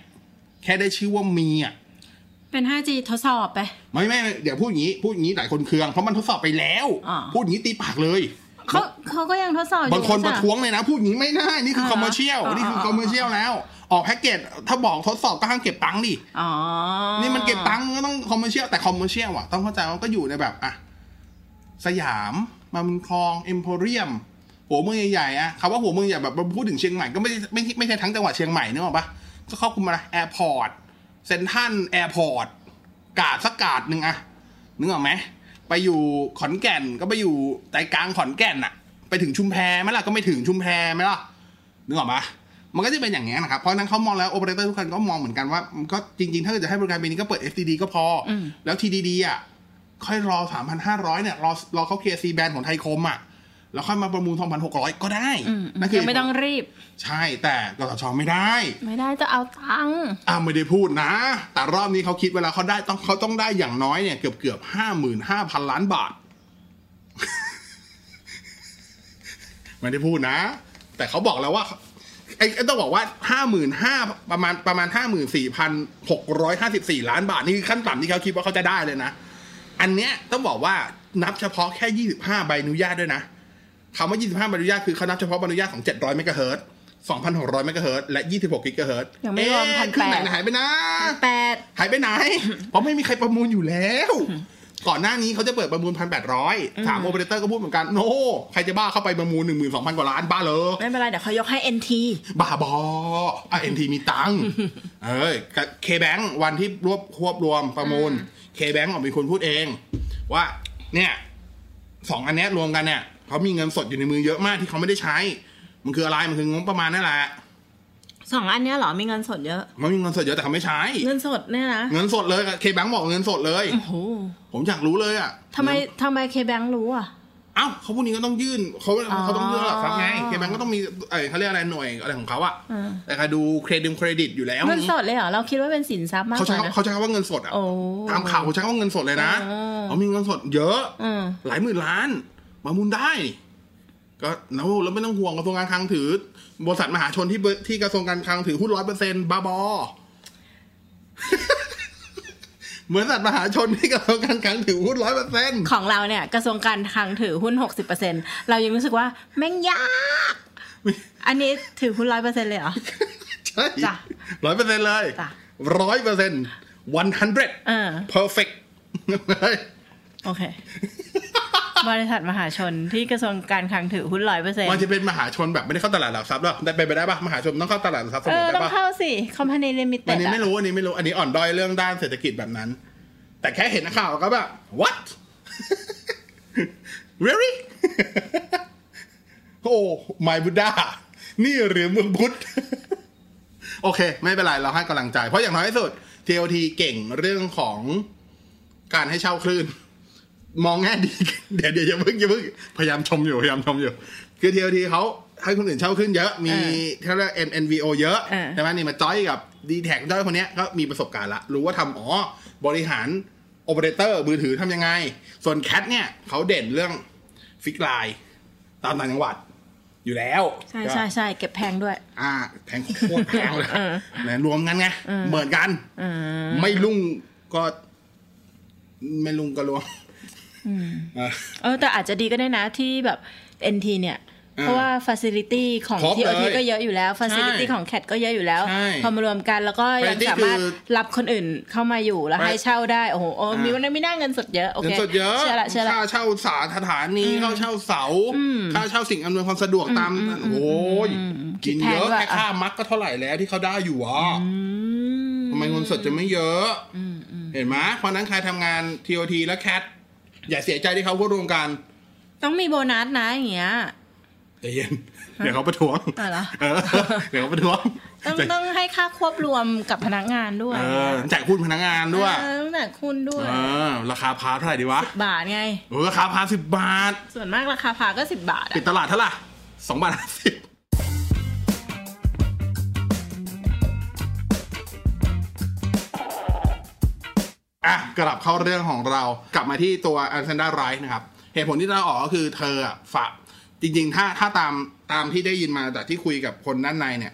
แค่ได้ชื่อว่ามีอะเป็น 5G ทดสอบไปไม่ไม่ไม่เดี๋ยวพูดอย่างนี้พูดอย่างนี้หลายคนเคืองเพราะมันทดสอบไปแล้วอ่าพูดอย่างนี้ตีปากเลย เขาเขาก็ยังทดสอบอยู่บางคนไม่ประใช่เหรอ ท้วงเลยนะ พูดอย่างนี้ไม่ได้นี่คืออ่า commercial อ่านี่คืออ่า commercial แล้ว ออกแพ็กเกจถ้าบอกทดสอบก็ห้ามเก็บตังค์ดิ อ๋อนี่มันเก็บตังค์ก็ต้อง commercial แต่ commercial อะต้องเข้าใจว่าก็อยู่ในแบบอะสยามมาบุญคลองเอ็มโพเรียมหัวเมืองใหญ่ๆอะคำว่าหัวเมืองใหญ่แบบพูดถึงเชียงใหม่ก็ไม่ได้ไม่ใช่ไม่ใช่ทั้งจังหวัดเชียงใหม่นึกออกปะ ก็ครอบคลุมอะไร airport เซ็นทรัล airport กาดสักกาดหนึ่งอะนึกออกไหมไปอยู่ขอนแก่นก็ไปอยู่ใจกลางขอนแก่นอะไปถึงชุมแพไหมล่ะก็ไม่ถึงชุมแพไหมล่ะนึกออกปะมันก็จะเป็นอย่างนี้ยนะครับ เพราะฉะนั้นเขามองแล้วโอเปอเรเตอร์ทุกคนก็มองเหมือนกันว่ามันก็จริง ๆ ถ้าเกิดจะให้บริการปีนี้ก็เปิด FDD ก็พออแล้ว TDD อะค่อยรอ 3,500 เนี่ย รอรอเขาเคลียร์ซีแบนของไทยคมอะ แล้วค่อยมาประมูล 2,600 ก็ได้อืมนั่นคือยังไม่ต้องรีบ ใช่แต่กสชไม่ได้ ไม่ได้จะเอาตังค์อ่าไม่ได้พูดนะ แต่รอบนี้เขาคิดเวลาเขาได้ต้องเขาต้องได้อย่างน้อยเนี่ยเกือบเกือบห้าหมื่นห้าพันล้านบาท ไม่ได้พูดนะ แต่เขาบอกแล้วว่าไอ้ไอ้ต้องบอกว่าห้าหมื่นห้าประมาณประมาณห้าหมื่นสี่พันหกร้อยห้าสิบสี่ล้านบาท นี่คือขั้นต่ำที่เขาคิดว่าเขาจะได้เลยนะ อันเนี้ยต้องบอกว่านับเฉพาะแค่ยี่สิบห้าใบอนุญาตด้วยนะ คำว่ายี่สิบห้าใบอนุญาตคือเขานับเฉพาะใบอนุญาตของเจ็ดร้อยเมกะเฮิรตสองพันหกร้อยเมกะเฮิรตและยี่สิบหกกิกะเฮิรตยังไม่รวมเอ๊ะพันครึ่แปงไหนดหายไปนะแปดหายไปไหน เพราะไม่มีใครประมูลอยู่แล้ว ก่อนหน้านี้เขาจะเปิดประมูลพันแปดร้อยถามโอเปอเรเตอร์ก็พูดเหมือนกัน โน ใครจะบ้าเข้าไปประมูลหนึ่งหมื่นสองพันกว่าล้านบ้าเลย ไม่เป็นไร เดี๋ยวเขายกให้ NT บ้าบออะเอ็นทีมีตังค์เอ้ยเคแบงวันที่รวบควบรวมประมูลเคแบงออกเป็นคนพูดเอง ว่า เนี่ยสองอันเนี้ยรวมกันเนี่ย เขามีเงินสดอยู่ในมือเยอะมากที่เขาไม่ได้ใช้ มันคืออะไรมันคืองบประมาณนั่นแหละสองอันเนี้ยเหรอมีเงินสดเยอะ มันมีเงินสดเยอะแต่เขาไม่ใช้ เงินสดเนี่ยนะเงินสดเลยเคแบงบอกเงินสดเลยโอ้โหผมอยากรู้เลยอะทำไมทำไมเคแบงรู้อะเอ้าเขาพวกนี้ก็ต้องยื่นเขาอ๋อเขาต้องยื่นหลักทรัพย์ไงเคแบงก็ต้องมีเออเขาเรียกอะไรหน่วยอะไรของเขาอะอ่าแต่ใครดูเครดิตเครดิตอยู่แล้วเงินสดเลยเหรอเราคิดว่าเป็นสินทรัพย์มากเขากใช้ว่านะเขาใช้คำว่าเงินสดอะโอ้ตามข่าวเขาใช้คำว่าเงินสดเลยนะอ๋อเขามีเงินสดเยอะอืมหลายหมื่นล้าน มามูลได้ ก็นะแล้วไม่ต้องห่วงกระทรวงการคลังถือบริษัทมหาชนที่เบที่กระทรวงการคลังถือหุ้นร้อยเปอร์เซ็นต์บ้าบอบริษัทมหาชนที่กระทรวงการคลังถือหุ้นร้อยเปอร์เซ็นต์ของเราเนี่ยกระทรวงการคลังถือหุ้น60%เรายังรู้สึกว่าแม่งยาก อันนี้ถือหุ้นร้อยเปอร์เซ็นเลยเหรอ ใช่จ้ะร้อยเปอร์เซ็นต์เลยจ้ะร้อยเปอร์เซ็นต์ one hundred เออ perfect โอเค บริษัทมหาชนที่กระทรวงการคลังถือหุ้นร้อยเปอร์เซ็นมันจะเป็นมหาชนแบบไม่ได้เข้าตลาดหลักทรัพย์หรอได้ไปนไปได้ปะมหาชนต้องเข้าตลาดหลักทรัพย์เสเอมออต้อได้งปะเข้าสิคอมพานีลิมิเต็อัดนนี้ไม่รู้อันนี้ไม่รู้อันนี้อ่อนด้อยเรื่องด้านเศรษฐกิจแบบนั้น แต่แค่เห็นข่าวก็แบบ what really โอ้ my Buddha นี่หรือเมืองพุทธโอเค ไม่เป็นไร เราให้กำลังใจ เพราะอย่างน้อยที่สุด TOT เก่งเรื่องของการให้เช่าคลื่น มองแง่ดีเดี๋ยวเดี๋ยวอย่าเพิ่งอย่าเพิ่งพยายามชมอยู่พยายามชมอยู่ คือ TOT เขาให้คนอื่นเช่าคลื่นเยอะ มีเขาเรียก NNVO เยอะเออใช่ไหมนี่มาจอยกับ d t แท็จ้อยคนเนี้ยก็มีประสบการณ์ละ รู้ว่าทำอ๋อบริหารโอเปอเรเตอร์มือถือทำยังไง ส่วน CAT เนี่ยเขาเด่นเรื่อง fixed line ตามต่างจังหวัดอยู่แล้ว ใช่ใช่ใช่เก็บแพงด้วย อ่า แพงโคตรแพงเลยนะรวมกันไงเหมือนกันไม่ลุ่งก็ ไม่ลุ่งก็รวมอะ เออแต่อาจจะดีก็ได้นะที่แบบ NT เนี่ยอ่าเพราะว่า Facility ของครบ TOT เลยก็เยอะอยู่แล้ว Facility ใช่ของ CAT ก็เยอะอยู่แล้วใช่พอมารวมกันแล้วก็ยัง Facility สามารถคือรับคนอื่นเข้ามาอยู่แล้วไปให้เช่าได้โอ้โหโอ้อ่ามีมีวันนั้นมีหน้าเงินสดเยอะโอเงิเคนสดเยอะเชื่อละเชื่อละค่าเช่าสาสถานีค่าเช่าเสาค่าเช่าสิ่งอำนวยความสะดวกตามโอ้ยกินเยอะคิดแพงด้วยแค่ค่ามักก็เท่าไหร่แล้วที่เขาได้อยู่อะทำไมเงินสดจะไม่เยอะเห็นไหมเพราะฉะนั้นใครทำงาน TOT และแคท อย่าเสียใจที่เขาพูดรวมกันต้องมีโบนัสนะอย่างเงี้ยใจเย็นเดี๋ยวเขาประท้วงอ๋อเหรอเออเดี๋ยวเขาประท้วงต้องต้องให้ค่าควบรวมกับพนักงานด้วยเออจ่ายคุณพนักงานด้วยเออตั้งแต่คุณด้วยเออราคาพาเท่าไหร่ดีวะบาทไงเออราคาพาสิบบาท ส่วนมากราคาพาก็สิบบาทปิดอะตลาดเท่าไหร่สองบาทห้าสิบ อะกลับเข้าเรื่องของเรากลับมาที่ตัวอันเซนดาไรนะครับ เหตุผลที่เราออกก็คือเธออะฝากจริง ๆ ถ้าถ้าตามตามที่ได้ยินมาจากที่คุยกับคนด้านในเนี่ย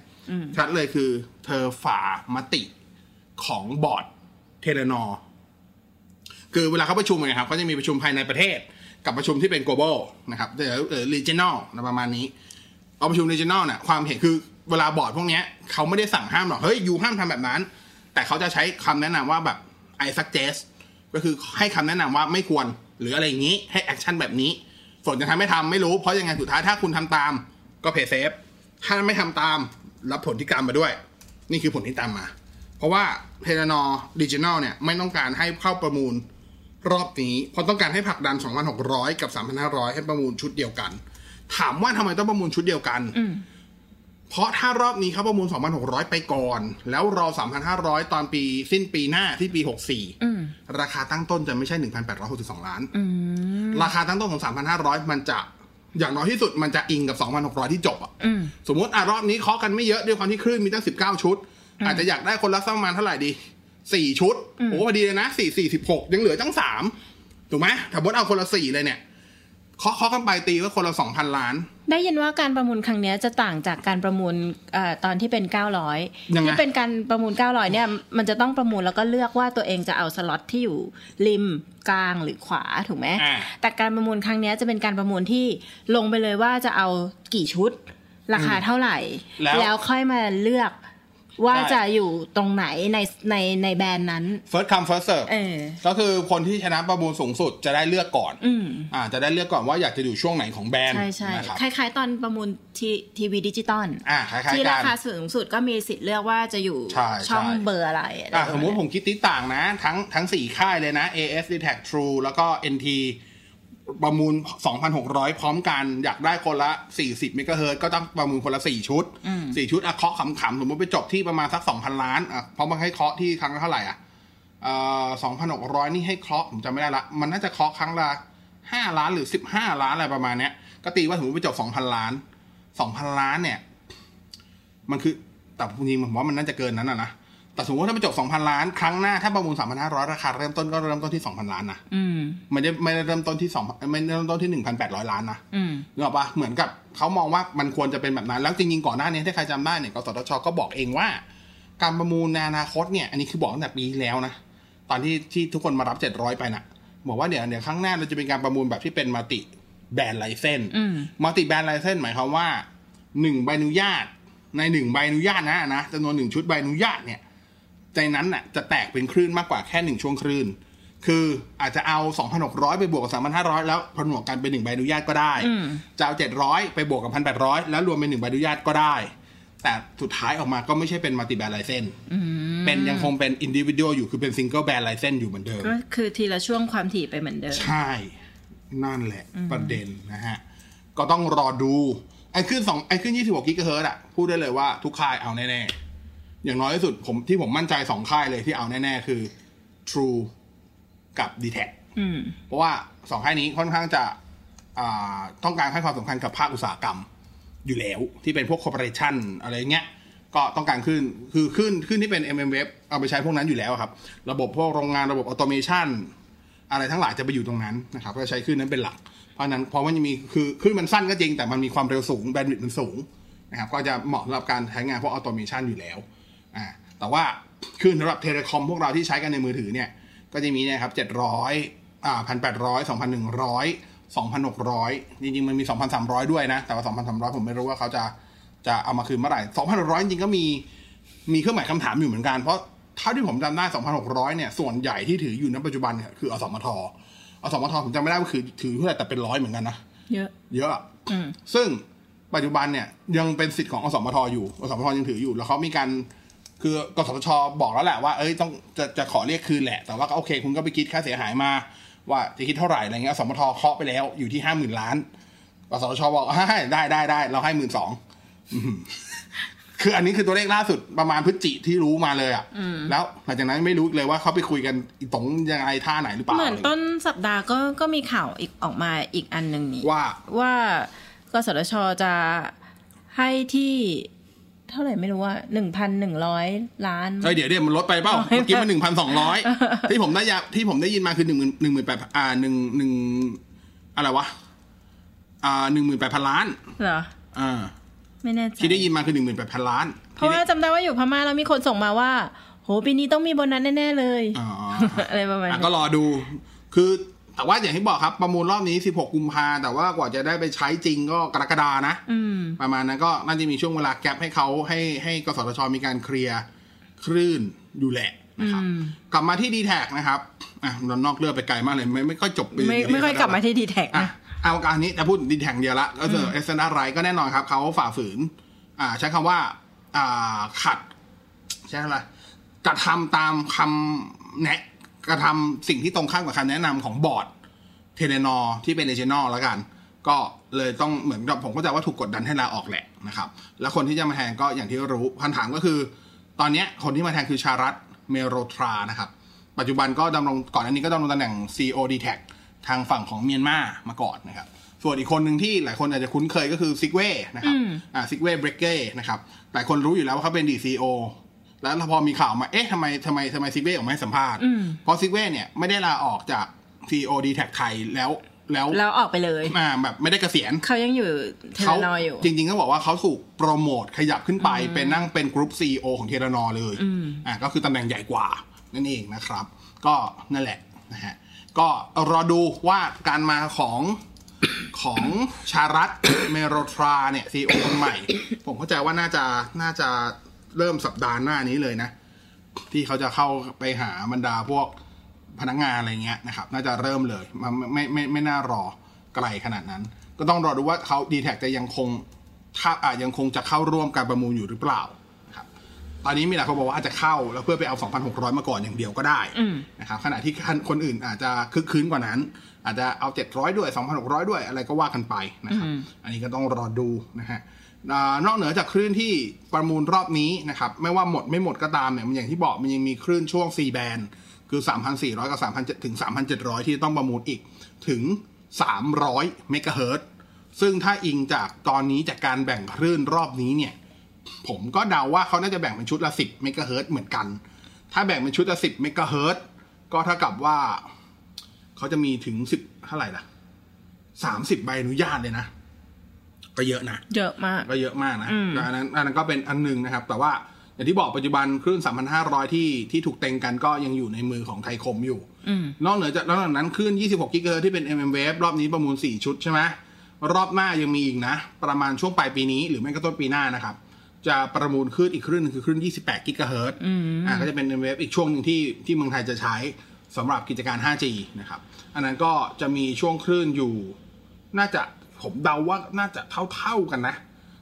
ชัดเลยคือเธอฝ่ามติของบอร์ด Telenor คือเวลาเขาประชุมนะครับเขาจะมีประชุมภายในประเทศ กับประชุมที่เป็น global นะครับหรือเออ regional นะประมาณนี้ เอาประชุม regional เนี่ยความเห็นคือเวลาบอร์ดพวกเนี้ยเขาไม่ได้สั่งห้ามหรอกเฮ้ย you ห้ามทำแบบนั้น แต่เขาจะใช้คำแนะนำว่าแบบ I suggest ก็คือให้คำแนะนำว่าไม่ควร หรืออะไรอย่างนี้ให้ action แบบนี้ส่วนจะทำไม่ทำไม่รู้ เพราะยังไงสุดท้ายถ้าคุณทำตาม ก็เพย์เซฟถ้าไม่ทำตาม รับผลที่กรรมมาด้วย นี่คือผลที่ตามมา เพราะว่าเทเลนอดิจิ a l เนี่ยไม่ต้องการให้เข้าประมูลรอบนี้ เพราะต้องการให้ผลักดัน 2,600 กับ 3,500 ให้ประมูลชุดเดียวกัน ถามว่าทำไมต้องประมูลชุดเดียวกัน เพราะถ้ารอบนี้เขาประมูล 2,600 ไปก่อน แล้วรอ 3,500 ตอนปีสิ้นปีหน้าที่ปี 64 ราคาตั้งต้นจะไม่ใช่ 1,862 ล้าน ราคาตั้งต้นของ 3,500 มันจะอย่างน้อยที่สุดมันจะอิงกับ 2,600 ที่จบอะสมมติอะรอบนี้เคาะกันไม่เยอะด้วยความที่คลื่นมีตั้ง 19 ชุด อาจจะอยากได้คนละสักประมาณเท่าไหร่ดีสี่ชุด โอ้พอดีเลยนะสี่สี่สิบหกยังเหลือตั้งสามถูกไหมถ้าบดเอาคนละสี่เลยเนี่ย เคาะเคาะกันไปตีก็คนละสองพันล้าน ได้ยินว่าการประมูลครั้งเนี้ยจะต่างจากการประมูลเอ่อตอนที่เป็น 900ยังไงที่เป็นการประมูล 900 เนี่ย มันจะต้องประมูลแล้วก็เลือกว่าตัวเองจะเอาสล็อตที่อยู่ริมกลางหรือขวาถูกไหมอ่าแต่การประมูลครั้งเนี้ยจะเป็นการประมูลที่ลงไปเลยว่าจะเอากี่ชุดราคาเท่าไหร่ แล้วแล้วค่อยมาเลือก ว่าใช่จะอยู่ตรงไหนในในใน band นั้น first come first serve เออก็คือคนที่ชนะประมูลสูงสุดจะได้เลือกก่อนอืมอ่าจะได้เลือกก่อนว่าอยากจะอยู่ช่วงไหนของ band ใช่ใช่นะครับคล้ายๆ ตอนประมูลทีทีวีดิจิตอลอ่าคล้ายๆกันที่ราคาสูงสุดก็มีสิทธิ์เลือกว่าจะอยู่ใช่ช่องใช่เบอร์อะไรอะไรอะประสณมมุตินั้นผมคิดติต่างนะ ทั้งทั้งสี่ค่ายเลยนะ AS d t a c True แล้วก็ NT ประมูล 2,600 พร้อมกัน อยากได้คนละ 40 เมกะเฮิรตซ์ก็ต้องประมูลคนละ 4 ชุด 4 ชุดอะเคาะขำๆ สมมติไปจบที่ประมาณสัก 2,000 ล้านอะเพราะมันให้เคาะที่ครั้งละเท่าไหร่อะเอ่อ2,600นี่ให้เคาะผมจำไม่ได้ละ มันน่าจะเคาะครั้งละ 5 ล้านหรือ 15 ล้านอะไรประมาณเนี้ย ก็ตีว่าสมมติไปจบ 2,000 ล้าน 2,000 ล้านเนี่ย มันคือแต่จริงๆผมว่ามันน่าจะเกินนั้นอะนะ แต่สมมติว่าถ้าไปจบ2,000ล้าน ครั้งหน้าถ้าประมูล3,500ราคาเริ่มต้นก็เริ่มต้นที่2,000ล้านนะอืมมันจะไม่ได้เริ่มต้นที่2ไม่ได้เริ่มต้นที่1,800ล้านนะอืมนึกออกปะเหมือนกับเขามองว่ามันควรจะเป็นแบบนั้น แล้วจริงๆก่อนหน้านี้ถ้าใครจำได้เนี่ยกสทชก็บอกเองว่า การประมูลในอนาคตเนี่ย อันนี้คือบอกตั้งแต่ปีที่แล้วนะตอนที่ที่ทุกคนมารับ700ไปน่ะ บอกว่าเดี๋ยวเดี๋ยวครั้งหน้าเราจะเป็นการประมูลแบบที่เป็นมัลติband license อืม multi-band license หมายความว่าหนึ่งใบอนุญาตในหนึ่งใบอนุญาตนะนะจำนวนหนึ่งชุดใบอนุญาตเนี่ย ในนั้นน่ะจะแตกเป็นคลื่นมากกว่าแค่หนึ่งช่วงคลื่น คืออาจจะเอา 2,600 ไปบวกกับ 3,500 แล้วผนวกกันเป็นหนึ่งใบอนุญาตก็ได้อืมจะเอา 700 ไปบวกกับ 1,800 แล้วรวมเป็นหนึ่งใบอนุญาตก็ได้ แต่สุดท้ายออกมาก็ไม่ใช่เป็น multi-band license เป็นยังคงเป็นอินดิวิ u a l อยู่คือเป็น single band license อยู่เหมือนเดิม ก็คือทีละช่วงความถี่ไปเหมือนเดิม ใช่ นั่นแหละประเด็นนะฮะ ก็ต้องรอดูไอ้ขึ้นสองไอ้ขึ้น26กิกะเฮิรตซ์อะพูดได้เลยว่าทุกค่ายเอาแน่ๆ อย่างน้อยที่สุดผมที่ผมมั่นใจสองค่ายเลยที่เอาแน่ ๆ คือ True กับ d t แทอืมเพราะว่าสองค่ายนี้ค่อนข้างจะอ่าต้องการให้ความสำคัญกับภาคอุตสาหกรรมอยู่แล้ว ที่เป็นพวกคอร์ปอเรชันอะไรเงี้ยก็ต้องการขึ้นคือคลื่นคลื่นที่เป็น mmWave เอาไปใช้พวกนั้นอยู่แล้วครับ ระบบพวกโรงงานระบบ automation อะไรทั้งหลายจะไปอยู่ตรงนั้นนะครับก็ใช้คลื่นนั้นเป็นหลัก เพราะฉะนั้นเพราะมันจะมีคือคลื่นมันสั้นก็จริงแต่มันมีความเร็วสูง bandwidth มันสูงนะครับก็จะเหมาะสำหรับการใช้งานพวก automation อยู่แล้ว อ่าแต่ว่าคลื่นสำหรับ telecom พวกเราที่ใช้กันในมือถือเนี่ย ก็จะมีเนี่ยครับเจ็ดร้อยอ่าพันแปดร้อยสองพันหนึ่งร้อยสองพันหกร้อยจริงๆ มันมีสองพันสามร้อยด้วยนะ แต่ว่าสองพันสามร้อยผมไม่รู้ว่าเขาจะจะเอามาคืนเมื่อไหร่สองพันหกร้อยจริงๆก็มีมีเครื่องหมายคำถามอยู่เหมือนกัน เพราะเท่าที่ผมจำได้สองพันหกร้อยเนี่ยส่วนใหญ่ที่ถืออยู่ณปัจจุบันเนี่ยคืออสมทอสมทผมจำไม่ได้ว่าคือถือเท่าไหร่แต่เป็นร้อยเหมือนกันนะเยอะ เยอะอะอืมซึ่งปัจจุบันเนี่ยยังเป็นสิทธิ์ของอสมทอยู่อสมทยังถืออยู่แล้วเขามีการ คือกสทชบอกแล้วแหละว่าเอ้ยต้องจะจะขอเรียกคืนแหละ แต่ว่าก็โอเค คุณก็ไปคิดค่าเสียหายมา ว่าจะคิดเท่าไหร่อะไรเงี้ยอสมทเคาะไปแล้วอยู่ที่ห้าหมื่นล้านกสทชบอกให้ได้ได้ได้เราให้หมื่นสองคืออันนี้คือตัวเลขล่าสุดประมาณพฤศจิที่รู้มาเลยอะแล้วหลังจากนั้นไม่รู้เลยว่าเขาไปคุยกันอีตรงยังไงท่าไหนหรือเปล่าเหมือนต้นสัปดาห์ก็ก็มีข่าวอีกออกมาอีกอันหนึ่งนี่ว่าว่ากสทชจะให้ที่ เท่าไหร่ไม่รู้ว่าหนึ่งพันหนึ่งร้อยล้านเอ้ยเดี๋ยวเดี๋ยวมันลดไปเปล่าอ๋อเมื่อกี้มันหนึ่งพันสองร้อยที่ผมได้ยาที่ผมได้ยินมาคือหนึ่งหมื่นหนึ่งหมื่นแปดอ่าหนึ่งหนึ่งอะไรวะ อ่าหนึ่งหมื่นแปดพันล้านเหรออ่าไม่แน่ใจที่ได้ยินมาคือหนึ่งหมื่นแปดพันล้าน เพราะว่าจำได้ว่าอยู่พม่าแล้วมีคนส่งมาว่า โหปีนี้ต้องมีโบนัสแน่ ๆ เลยอ๋ออะไรประมาณอะนี้ก็รอดู คือ แต่ว่าอย่างที่บอกครับประมูลรอบนี้ 16 กุมภาแต่ว่ากว่าจะได้ไปใช้จริงก็กรกฎานะอืมประมาณนั้นก็น่าจะมีช่วงเวลาแกลบให้เขาให้ให้กสทชมีการเคลียร์คลื่นอยู่แหละนะครับอืมกลับมาที่ dtac นะครับอะเรานอกเรื่องไปไกลมากเลย ไม่ไม่ค่อยจบปไม่ไม่ค่อยกลับมาที่ dtac อะนะเอาการนี้จะพูด dtac เดียวละก็คืออเล็กซานดราก็แน่นอนครับเขาฝ่าฝืน อ่า ใช้คำว่า อ่าขัดใช่อะไรกระทำตามคำแนะ กระทำสิ่งที่ตรงข้ามกับคำแนะนำของบอร์ด Telenor ที่เป็น regional แล้วกัน ก็เลยต้องเหมือนกับผมก็จะว่าถูกกดดันให้ลาออกแหละนะครับ แล้วคนที่จะมาแทนก็อย่างที่รู้พันถามก็คือ ตอนเนี้ยคนที่มาแทนคือชารัตเมโรทรานะครับ ปัจจุบันก็ดำรงก่อนอันนี้ก็ดำรงตำแหน่ง CEO d t a c ทางฝั่งของเมียนมามาก่อนนะครับส่วนอีกคนหนึ่งที่หลายคนอาจจะคุ้นเคยก็คือซิกเว่นะครับอ่าซิกเว่เบรกเก้นะครับหลายคนรู้อยู่แล้วว่าเขาเป็นอดีต CEO แล้วพอมีข่าวมา เอ๊ะทำไมทำไมทำไมซิกเว่ออกมาให้สัมภาษณ์ เพราะซิกเว่เนี่ยไม่ได้ลาออกจาก CEO d t a c ไทยแล้วแล้วแล้วออกไปเลยอ่าแบบไม่ได้เกษียณเขายังอยู่เทเลเขาอยู่ จริงๆก็บอกว่าเขาถูกโปรโมทขยับขึ้นไป เป็นนั่งเป็น group CEO ของ Telenor เลยอ่าก็คือตำแหน่งใหญ่กว่า นั่นเองนะครับ ก็นั่นแหละนะฮะก็รอดูว่าการมาของของชารัตเมโรทราเนี่ย CEO คนใหม่ ผมเข้าใจว่าน่าจะน่าจะ เริ่มสัปดาห์หน้านี้เลยนะ ที่เขาจะเข้าไปหาบรรดาพวกพนักงานอะไรเงี้ยนะครับ น่าจะเริ่มเลยมันไม่ไม่ไม่ไม่น่ารอไกลขนาดนั้น ก็ต้องรอดูว่าเขาดีแท็จะยังคงถ้าอะยังคงจะเข้าร่วมการประมูลอยู่หรือเปล่านะครับ ตอนนี้มีหลายคนบอกว่าอาจจะเข้าแล้วเพื่อไปเอา 2,600 มาก่อนอย่างเดียวก็ได้นะครับขณะที่คนอื่นอาจจะคึกคืนกว่านั้น อาจจะเอา 700 ด้วย 2,600 ด้วยอะไรก็ว่ากันไปนะครับ อันนี้ก็ต้องรอดูนะฮะอ่า นอกเหนือจากคลื่นที่ประมูลรอบนี้นะครับ ไม่ว่าหมดไม่หมดก็ตามเนี่ยมันอย่างที่บอกมันยังมีคลื่นช่วง C band คือ 3,400 กับ3,000 ถึง 3,700 ที่ต้องประมูลอีกถึง 300 เมกะเฮิรตซึ่งถ้าอิงจากตอนนี้จากการแบ่งคลื่นรอบนี้เนี่ย ผมก็เดาว่าเขาน่าจะแบ่งเป็นชุดละ 10 เมกะเฮิรตเหมือนกัน ถ้าแบ่งเป็นชุดละ 10 เมกะเฮิรตก็เท่ากับว่าเขาจะมีถึง 10 เท่าไหร่ล่ะ 30 ใบอนุญาตเลยนะ ก็เยอะนะ เยอะมาก ก็เยอะมากนะอืมก็อันนั้นอันนั้นก็เป็นอันหนึ่งนะครับ แต่ว่าอย่างที่บอกปัจจุบันคลื่น 3,500 ที่ที่ถูกเต็งกันก็ยังอยู่ในมือของไทยคมอยู่อืมนอกเหนือจากนอกจากนั้นคลื่น 26 กิกะเฮิรตซ์ที่เป็น MM Wave รอบนี้ประมูล 4 ชุดใช่ไหมรอบหน้ายังมีอีกนะ ประมาณช่วงปลายปีนี้หรือไม่ก็ต้นปีหน้านะครับ จะประมูลคลื่นอีกคลื่นหนึงคือคลื่น 28 กิกะเฮิรตซ์อ่าก็จะเป็น MM Wave อีกช่วงหนึ่งที่ที่เมืองไทยจะใช้สำหรับกิจการ 5G นะครับ อันนั้นก็จะมีช่วงคลื่นอยู่น่าจะ ผมเดาว่าน่าจะเท่าๆกันนะ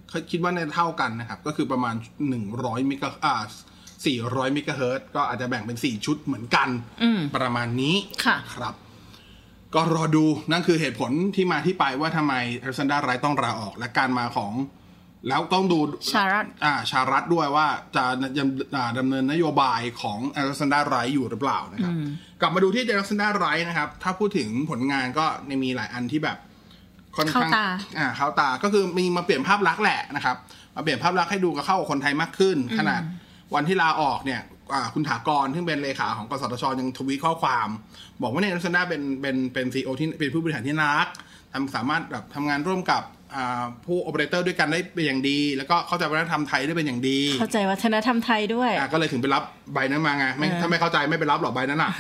เขาคิดว่าในเท่ากันนะครับ ก็คือประมาณ 100มิกะอ่า400มิกะเฮิรตซ์ก็อาจจะแบ่งเป็น 4 ชุดเหมือนกันอืมประมาณนี้ค่ะครับ ก็รอดูนั่นคือเหตุผลที่มาที่ไปว่าทำไมอ l ซ x นดาไรต้องลาออก และการมาของ แล้วต้องดูชารัตอ่าชารัฐด้วยว่าจะดำอ่าดำเนินนโยบายของอ l ซ x นดาไรอยู่หรือเปล่านะครับ กลับมาดูที่อ l ซ x นดาไรนะครับ ถ้าพูดถึงผลงานก็ในมีหลายอันที่แบบ ค่อนข้างเข้าตาอ่าเข้าตาก็คือมีมาเปลี่ยนภาพลักษณ์แหละนะครับ มาเปลี่ยนภาพลักษณ์ให้ดูกับเข้ากับคนไทยมากขึ้น ขนาดวันที่ลาออกเนี่ยอ่าคุณถากรซึ่งเป็นเลขาของกสทชยังทวีตข้อความ บอกว่าเนี่ยลักษณะเป็นเป็นเป็นซีโอที่เป็นผู้บริหารที่น่ารักทำสามารถแบบทำงานร่วมกับอ่าผู้โอเปอเรเตอร์ด้วยกันได้เป็นอย่างดี แล้วก็เข้าใจวัฒนธรรมไทยได้เป็นอย่างดี เข้าใจวัฒนธรรมไทยด้วยอะก็เลยถึงไปรับใบนั้นมาไงไม่ถ้าไม่เข้าใจไม่ไปรับหรอกใบนั้นอะ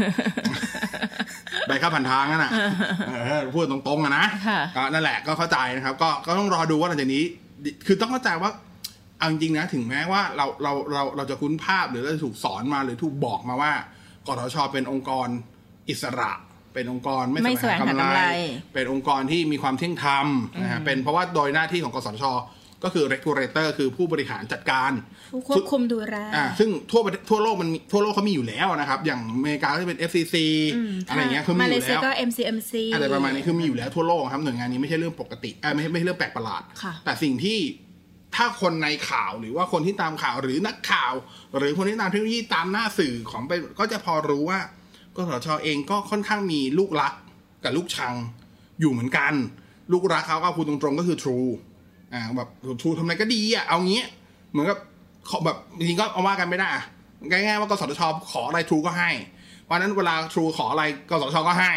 ใบค่าผ่านทางนั่นน่ะเออพูดตรงๆอะนะค่ะก็นั่นแหละก็เข้าใจนะครับ ก็ก็ต้องรอดูว่าหลังจากนี้ คือต้องเข้าใจว่าเอาจริงๆนะถึงแม้ว่าเราเราเราเราจะคุ้นภาพหรือเราจะถูกสอนมาหรือถูกบอกมาว่ากทชเป็นองค์กรอิสระ เป็นองค์กรไม่ไม่แสวงหาแสวงหากำกำไรไร เป็นองค์กรที่มีความเที่ยงธรรมนะฮะเป็นเพราะว่าโดยหน้าที่ของกสทช ก็คือ regulator คือผู้บริหารจัดการผู้ควบคุมดูแลอ่าซึ่งทั่วประเทศทั่วโลกมันมีทั่วโลกเขามีอยู่แล้วนะครับ อย่างอเมริกาก็จะเป็น FCC อะไรอย่างเงี้ยคือมีมาอเลยู่เซียแล้วก็ MCMC อะไรประมาณนี้คือมีอยู่แล้วทั่วโลกครับหน่วยงานนี้ไม่ใช่เรื่องปกติเอ่อไม่ใช่ไม่ใช่เรื่องแปลกประหลาดค่ะแต่สิ่งที่ถ้าคนในข่าวหรือว่าคนที่ตามข่าวหรือนักข่าว หรือคนที่ตามเทคโนโลยีตามหน้าสื่อของไปก็จะพอรู้ว่ากสทชเองก็ค่อนข้างมีลูกรักกับลูกชังอยู่เหมือนกัน ลูกรักเขาก็พูดตรงๆก็คือ True อ่าแบบทูทำอะไรก็ดีอะเอางี้ เหมือนกับขอแบบจริงก็เอาว่ากันไม่ได้อะง่ายๆว่ากสทชขออะไรทรูก็ให้ เพราะนั้นเวลาทรูขออะไรกสทชก็ให้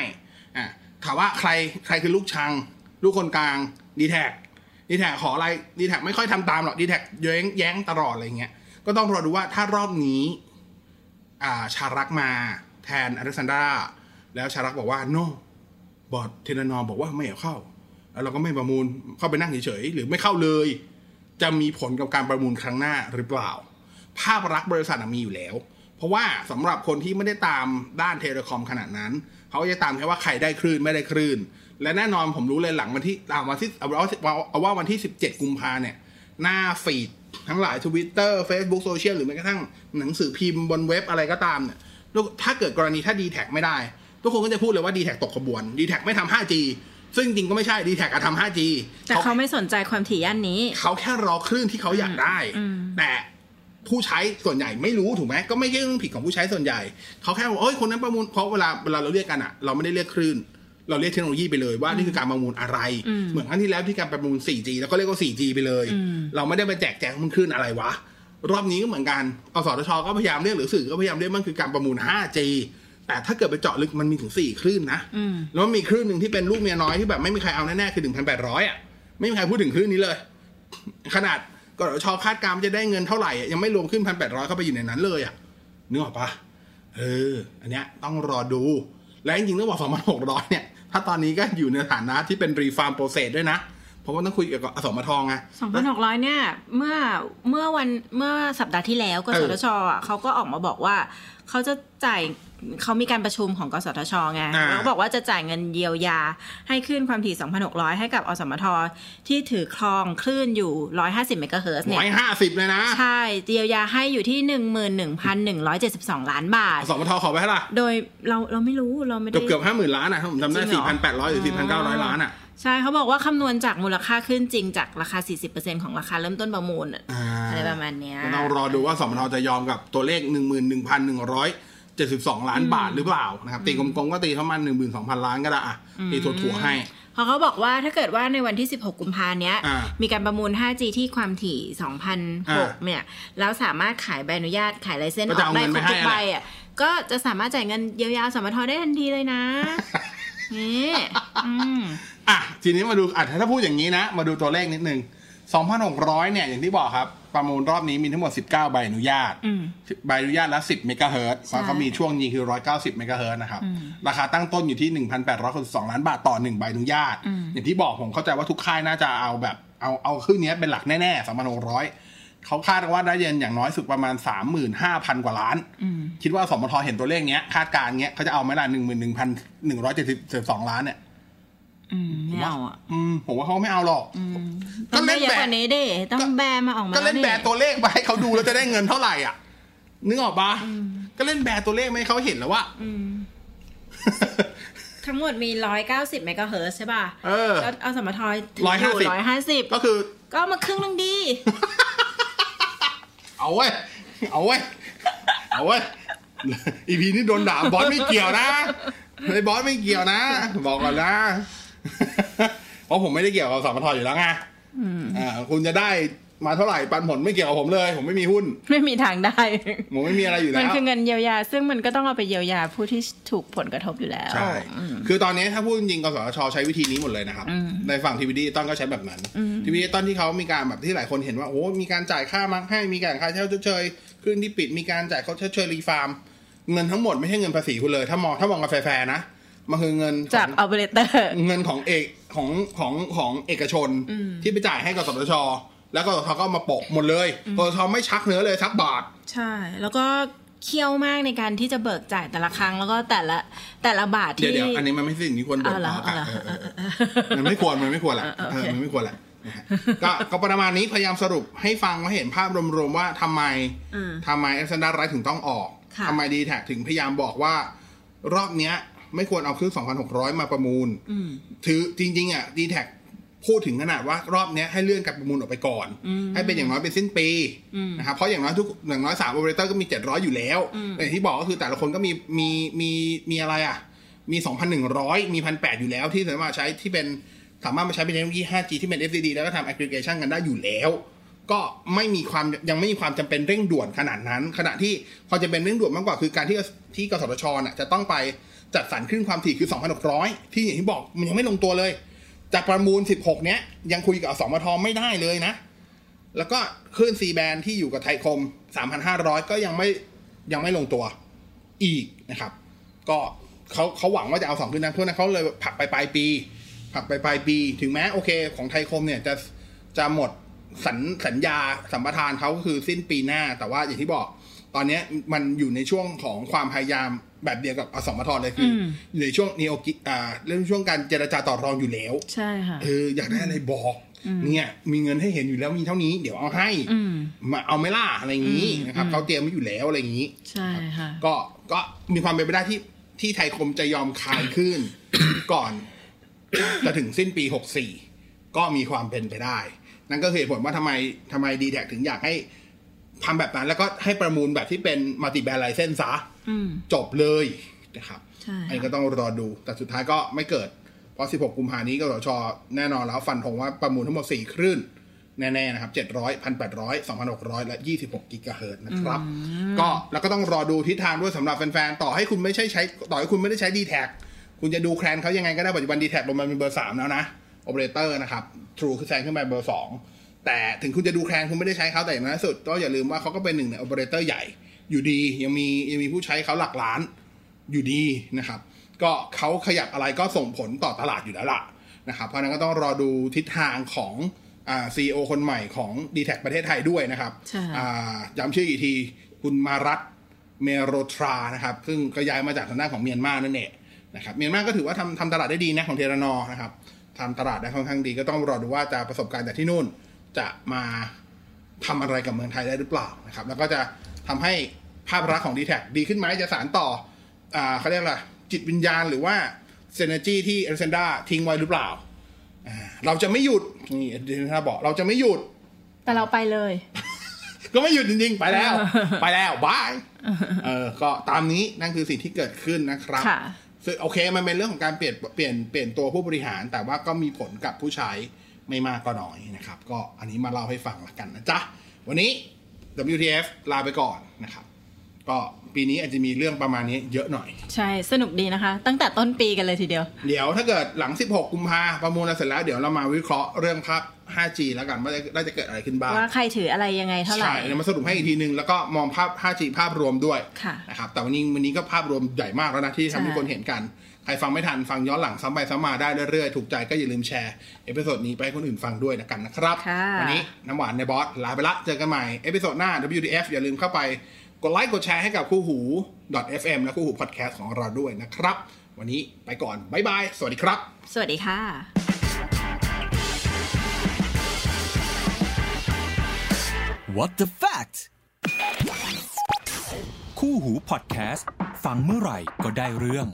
อ่าถามว่าใครใครคือลูกชัง ลูกคนกลาง dtac dtac ขออะไร dtac ไม่ค่อยทำตามหรอก dtac แย้งแย้งตลอดอะไรเงี้ยก็ต้องรอดูว่าถ้ารอบนี้อ่าชารัตมาแทนอเล็กซานดราแล้วชารัตบอกว่า no บอร์ด Telenor บอกว่าไม่เอาเข้า เราก็ไม่ประมูลเข้าไปนั่งเฉยๆหรือไม่เข้าเลย จะมีผลกับการประมูลครั้งหน้าหรือเปล่า ภาพลักษณ์บริษัทมีอยู่แล้ว เพราะว่าสำหรับคนที่ไม่ได้ตามด้านเทเลคอมขนาดนั้น เขาจะตามแค่ว่าใครได้คลื่นไม่ได้คลื่น และแน่นอนผมรู้เลยหลังวันที่หลังวันที่เอาเอาเอาว่าวันที่ 17 กุมภาเนี่ย หน้าฟีดทั้งหลาย Twitter Facebook โซเชียลหรือแม้กระทั่งหนังสือพิมพ์บนเว็บอะไรก็ตามเนี่ยถ้าเกิดกรณีถ้า d t แท็ไม่ได้ ทุกคนก็จะพูดเลยว่า d t แท็ตกขบวน d t แท็ไม่ทำ 5G ซึ่งจริงก็ไม่ใช่ d t แทอะทำ 5G แต่เขาไม่สนใจความถี่ย่านนี้ เขาแค่รอคลื่นที่เขาอยากได้ แต่ผู้ใช้ส่วนใหญ่ไม่รู้ถูกไหมก็ไม่ใช่เรื่องผิดของผู้ใช้ส่วนใหญ่ เขาแค่บอกเอ้ยคนนั้นประมูลเพราะเวลาเวลาเราเรียกกันอะเราไม่ได้เรียกคลื่น เราเรียกเทคโนโลยีไปเลยว่านี่คือการประมูลอะไร เหมือนครั้งที่แล้วที่การประมูล 4G แล้วก็เรียกว่า 4G ไปเลย เราไม่ได้ไปแจกแจงมันคลื่นอะไรวะรอบนี้ก็เหมือนกันอสทช ก็พยายามเรียกหรือสื่อก็พยายามเรียกมันคือการประมูล 5G แต่ถ้าเกิดไปเจาะลึกมันมีถึง4คลื่นนะแล้วมันมีคลื่นหนึ่งที่เป็นลูกเมียน้อยที่แบบไม่มีใครเอาแน่ๆคือ1,800อะไม่มีใครพูดถึงคลื่นนี้เลย ขนาดกสทชคาดการณ์ว่าจะได้เงินเท่าไหร่อะยังไม่รวมขึ้น1,800เข้าไปอยู่ในนั้นเลยอะนึกออกปะเออ อันเนี้ยต้องรอดู และจริงๆต้องบอก2,600เนี่ย ถ้าตอนนี้ก็อยู่ในฐานะที่เป็นรีฟาร์มโปรเซสด้วยนะ เพราะว่าต้องคุยเกี่ยวกับอสมทไง2,600เนี่ย เมื่อเมื่อวันเมื่อสัปดาห์ที่แล้วกสทชอะเขาก็ออกมาบอกว่า เขาจะจ่าย เขามีการประชุมของกสทชไงอ่าแล้วก็บอกว่าจะจ่ายเงินเยียวยา ให้ขึ้นความถี่ 2,600 ให้กับอสมทที่ถือครองคลื่นอยู่ 150 เมกะเฮิรตซ์เนี่ร้อยยห้าสิบเลยนะ ใช่ เยียวยาให้อยู่ที่ 11,172 ล้านบาท อสมทขอไปเท่าไหร่โดยเราเราไม่รู้เราไม่เกืได้อบเกือบห้าหมื่นล้านอะถ้าผมจำได้จริสี่งเหรพันอแปดร้อยหรือสี่พันเก้าร้อยล้านอะใช่เขาบอกว่าคำนวณจากมูลค่าขึ้นจริงจากราคา 40%ของราคาเริ่มต้นประมูลอะอ่าอะไรประมาณเนี้ยก็ต้องรอดูว่าสมทจะยอมกับตัวเลขห นึ่งหมื่นหนึ่งพันหนึ่งร้อยเจ็ดสิบสองล้านบาทหรือเปล่านะครับตีกลมๆก็ตีประมาณหนึ่งหมื่นสองพันล้านก็ได้อะตีถั่วๆให้เพราะเขาบอกว่าถ้าเกิดว่าในวันที่ 16 กุมภาเนี้ยอ่ามีมีการประมูล 5G ที่ความถี่อ่า2,006 เนี่ย แล้วสามารถขายใบอนุญาตขายไลเซนส์ก็อจะอกเอาได้เงินครบไปให้ทุกใบอะก็จะสามารถจ่ายเงินเยียวยาสมทได้ทันทีเลยนะนี่อืมอะทีนี้มาดูอะถ้าพูดอย่างนี้นะ มาดูตัวเลขนิดนึง 2,600 เนี่ยอย่างที่บอกครับ ประมูลรอบนี้มีทั้งหมด 19 ใบอนุญาตอืมใบอนุญาตละ 10 เมกะเฮิรตซ์เพราะเขามีช่วงนี้คือ 190 เมกะเฮิรตซ์นะครับ ราคาตั้งต้นอยู่ที่ 1,862 ล้านบาทต่อ 1 ใบอนุญาต อย่างที่บอกผมเข้าใจว่าทุกค่ายน่าจะเอาแบบ เอาเอาขึ้นเนี้ยเป็นหลักแน่ๆ2,600 เขาคาดว่าได้เงินอย่างน้อยสุดประมาณ 35,000 กว่าล้าน คิดว่าสมทเห็นตัวเลขเนี้ยคาดการณ์เงี้ยเขาจะเอาไหมล่ะ11,172 ล้านเนี่ยอืม ไม่เอาอะอืมผมว่าเขาไม่เอาหรอกก็ต้องเล่ได้นเยอะแบบกว่านี้ดิต้องแบร์มาออกมาก็เล่นดิแบร์ตัวเลขไปให้เขาดูแล้วจะได้เงินเท่าไหร่อะนึกออกปะก็เล่นแบร์ตัวเลขไม่ให้เขาเห็นแล้วว่าอืมทั้งหมดมีร้อยเก้าสิบเมกะเฮิร์ตซ์ใช่ป่ะเออแล้วเอาสมทอยร้อยห้าสิบร้อยห้าสิบก็คือ ก็เอามาครึ่งหนึงดี เอาเว้ย เอาเว้ย เอาเว้ย อีพีนี้โดนด่าบอสไม่เกี่ยวนะไอ้บอสไม่เกี่ยวนะ บอกก่อนนะ เพราะผมไม่ได้เกี่ยวกับสมทอยู่แล้วไงอ่าคุณจะได้มาเท่าไหร่ปันผลไม่เกี่ยวกับผมเลย ผมไม่มีหุ้น ไม่มีทางได้ผมไม่มีอะไรอยู่มัแล้นวคือเงินเยียวยา ซึ่งมันก็ต้องเอาไปเยียวยาผู้ที่ถูกผลกระทบอยู่แล้ว ใช่ คือตอนนี้ถ้าพูดจริงๆกสทชใช้วิธีนี้หมดเลยนะครับ ในฝั่งทีวีดิจิตอลก็ใช้แบบนั้นทีวีดิจิตอลที่เขามีการแบบที่หลายคนเห็นว่าโอ้มีการจ่ายค่า MUX ให้มีการค่าเช่าชดเชยคลื่นที่ปิดมีการจ่ายเขาชดเชย refarm เงินทั้งหมดไม่ใช่เงินภาษีคุณเลย ถ้ามองถ้ามองกันแฟร์ๆนะ มันคือเงินของจากออเปอเรเตอร์เงินของเอกของของของเอกชนที่ไปจ่ายให้กสทชแล้วกสทชก็เอามาโปะหมดเลยกสทชไม่ชักเนื้อเลยสักบาท ใช่ แล้วก็เคี่ยวมากในการที่จะเบิกจ่ายแต่ละครั้งแล้วก็แต่ละแต่ละบาทเดี๋ยวที่เดี๋ยวอันนี้มันไม่ใช่สิ่งที่ควรบ่นเอาเหรอต่อกันเอาเหรอเออเออเออมันไม่ควรมันไม่ควรแหละเออเออเอโออเคมันไม่ควรแหละนะฮะก็ก็ประมาณนี้พยายามสรุปให้ฟังว่าเห็นภาพรวมๆว่าทำไมอืมทำไมอเล็กซานดราถึงต้องออกค่ะทำไม dtac ถึงพยายามบอกว่ารอบเนี้ย ไม่ควรเอาเครื่อง 2,600 มาประมูลอืมคือจริง ๆ อะ dtac พูดถึงขนาดว่ารอบเนี้ยให้เลื่อนการประมูลออกไปก่อน ให้เป็นอย่างน้อยเป็นสิ้นปีนะครับเพราะอย่างน้อยทุกอย่างน้อยสามโอเปอเรเตอร์ก็มี 700 อยู่แล้วแต่อย่างที่บอกก็คือแต่ละคนก็มีมีมีมีอะไรอะ มี 2,100 มี 1,800 อยู่แล้วที่สามารถใช้ที่เป็นสามารถมาใช้เป็นเทคโนโลยี 5G ที่เป็น FDD แล้วก็ทำ aggregation กันได้อยู่แล้ว ก็ไม่มีความยังไม่มีความจำเป็นเร่งด่วนขนาดนั้น ขณะที่ความจำเป็นเร่งด่วนมากกว่าคือการที่ที่กสทชน่ะจะต้องไป จัดสรรคลื่นความถี่คือ 2,600 ที่อย่างที่บอกมันยังไม่ลงตัวเลย จากประมูล 16 เนี้ยยังคุยกับสมทไม่ได้เลยนะ แล้วก็คลื่น C band ที่อยู่กับไทยคม 3,500 ก็ยังไม่ยังไม่ลงตัวอีกนะครับ ก็เขาเขาหวังว่าจะเอาสองขึ้นนั้นเพราะฉะนั้นเขาเลยผลักไปปลายปีผลักไปปลายปี ถึงแม้โอเคของไทยคมเนี่ยจะจะหมดสัญสัญญาสัมปทานเขาก็คือสิ้นปีหน้า แต่ว่าอย่างที่บอก ตอนนี้มันอยู่ในช่วงของความพยายาม แบบเดียวกับอสมทเลยคือออยู่ในช่วงนีโอกิอ่าเรื่องช่วงการเจรจาต่อรองอยู่แล้ว ใช่ค่ะเอออยากได้อะไรบอก เนี่ย มีเงินให้เห็นอยู่แล้วมีเท่านี้ เดี๋ยวเอาให้อืมมาเอาไหม่ล่าอะไรอย่างนี้อืมนะครับอืมเขาเตรียมไว้อยู่แล้วอะไรอย่างนี้ ใช่ค่ะก็ก็มีความเป็นไปได้ที่ที่ไทยคมจะยอมคายขึ้น ก่อนจะถึงสิ้นปีหกสี่ก็มีความเป็นไปได้ นั่นก็คือเหตุผลว่าทำไมทำไมดีแท็ถึงอยากให้ทำแบบนั้น แล้วก็ให้ประมูลแบบที่เป็นมัลติแบรนด์ไลเซนซะอืม จบเลยนะครับใช่อันนี้ก็ต้องรอดู แต่สุดท้ายก็ไม่เกิด เพราะ 16 กุมภานี้กสทชแน่นอนแล้วฟันธงว่าประมูลทั้งหมด 4 คลื่น แน่ๆนะครับ 700 1,800 2,600 และ 26 กิกะเฮิรตซ์นะครับ ก็แล้วก็ต้องรอดูทิศทางด้วยสำหรับแฟนๆ ต่อให้คุณไม่ใช่ใช้ ต่อให้คุณไม่ได้ใช้ d t แทคุณจะดูแคลนเขายังไงก็ได้ปัจจุบัน d t แทลงมาเป็นเบอร์ 3 แล้วนะโอเปอเรเตอร์นะครับ True คือแซงขึ้นไปเบอร์ 2 แต่ถึงคุณจะดูแคลนคุณไม่ได้ใช้เขาแต่อย่างน้อยสุดก็อย่าลืมว่าเขาก็เป็นหนึ่งในโอเปอเรเตอร์ใหญ่ อยู่ดียังมียังมีผู้ใช้เขาหลักล้านอยู่ดีนะครับ ก็เขาขยับอะไรก็ส่งผลต่อตลาดอยู่แล้วล่ะนะครับ เพราะฉะนั้นก็ต้องรอดูทิศทางของอ่าซีอคนใหม่ของ d t แทประเทศไทยด้วยนะครับใช่อ่าย้ำชื่ออีกทีคุณมารัตเมโรทรานะครับ ซึ่งก็ย้ายมาจากทางด้านของเมียนมานั่นเองนะครับเมียนมาก็ถือว่าทำทำตลาดได้ดีนะของเทรานอนะครับทำตลาดได้ค่อนข้างดีก็ต้องรอดูว่าจะประสบการณ์จากที่นู่นจะมาทำอะไรกับเมืองไทยได้หรือเปล่านะครับ แล้วก็จะ ทำให้ภาพลักษณ์ของ d t แทดีขึ้นไหมจะสานต่ออ่าเขาเรียกอะไรจิตวิญญาณหรือว่าเซนจีที่เอลเซนดาทิ้งไว้หรือเปล่าอ่า เราจะไม่หยุดนี่เดนทาบอกเราจะไม่หยุด แต่เราไปเลย ก็ไม่หยุดจริงๆ ไปแล้ว ไปแล้วบายเออก็ตามนี้นั่นคือสิ่งที่เกิดขึ้นนะครับค่ะซึ่งโอเคมันเป็นเรื่องของการเปลี่ยนเปลี่ยนเปลี่ยนตัวผู้บริหาร แต่ว่าก็มีผลกับผู้ใช้ไม่มากก็น้อยนะครับ ก็อันนี้มาเล่าให้ฟังละกันนะจ๊ะ วันนี้ WTF ลาไปก่อนนะครับ ก็ปีนี้อาจจะมีเรื่องประมาณนี้เยอะหน่อย ใช่สนุกดีนะคะ ตั้งแต่ต้นปีกันเลยทีเดียว เดี๋ยวถ้าเกิดหลัง 16 กุมภาประมูลอะไรเสร็จแล้วเดี๋ยวเรามาวิเคราะห์เรื่องภาพ 5G แล้วกันว่าจะว่าจะเกิดอะไรขึ้นบ้างว่าใครถืออะไรยังไงเท่าไหร่ใช่เดี๋ยวมาสรุปให้อีกทีนึงแล้วก็มองภาพ 5G ภาพรวมด้วยค่ะนะครับแต่วันนี้วันนี้ก็ภาพรวมใหญ่มากแล้วนะที่ทำให้คนเห็นกันใค รฟังไม่ทันฟังย้อนหลังซ้ำไปซ้ำมาได้เรื่อยๆ ถูกใจก็อย่าลืมแชร์ episode นี้ไปให้คนอื่นฟังด้วยนะกันนะครับค่ะวันนี้น้ำหวานในบอสลาไปละเจอกันใหม่ episode หน้า WTF อย่าลืมเข้าไปกดไลค์กดแชร์ให้กับคู่หู .fm และคู่หูพอดแคสต์ของเราด้วยนะครับ วันนี้ไปก่อนบ๊ายบายสวัสดีครับ สวัสดีค่ะ What the fact คู่หูพอดแคสต์ ฟังเมื่อไหร่ก็ได้เรื่อง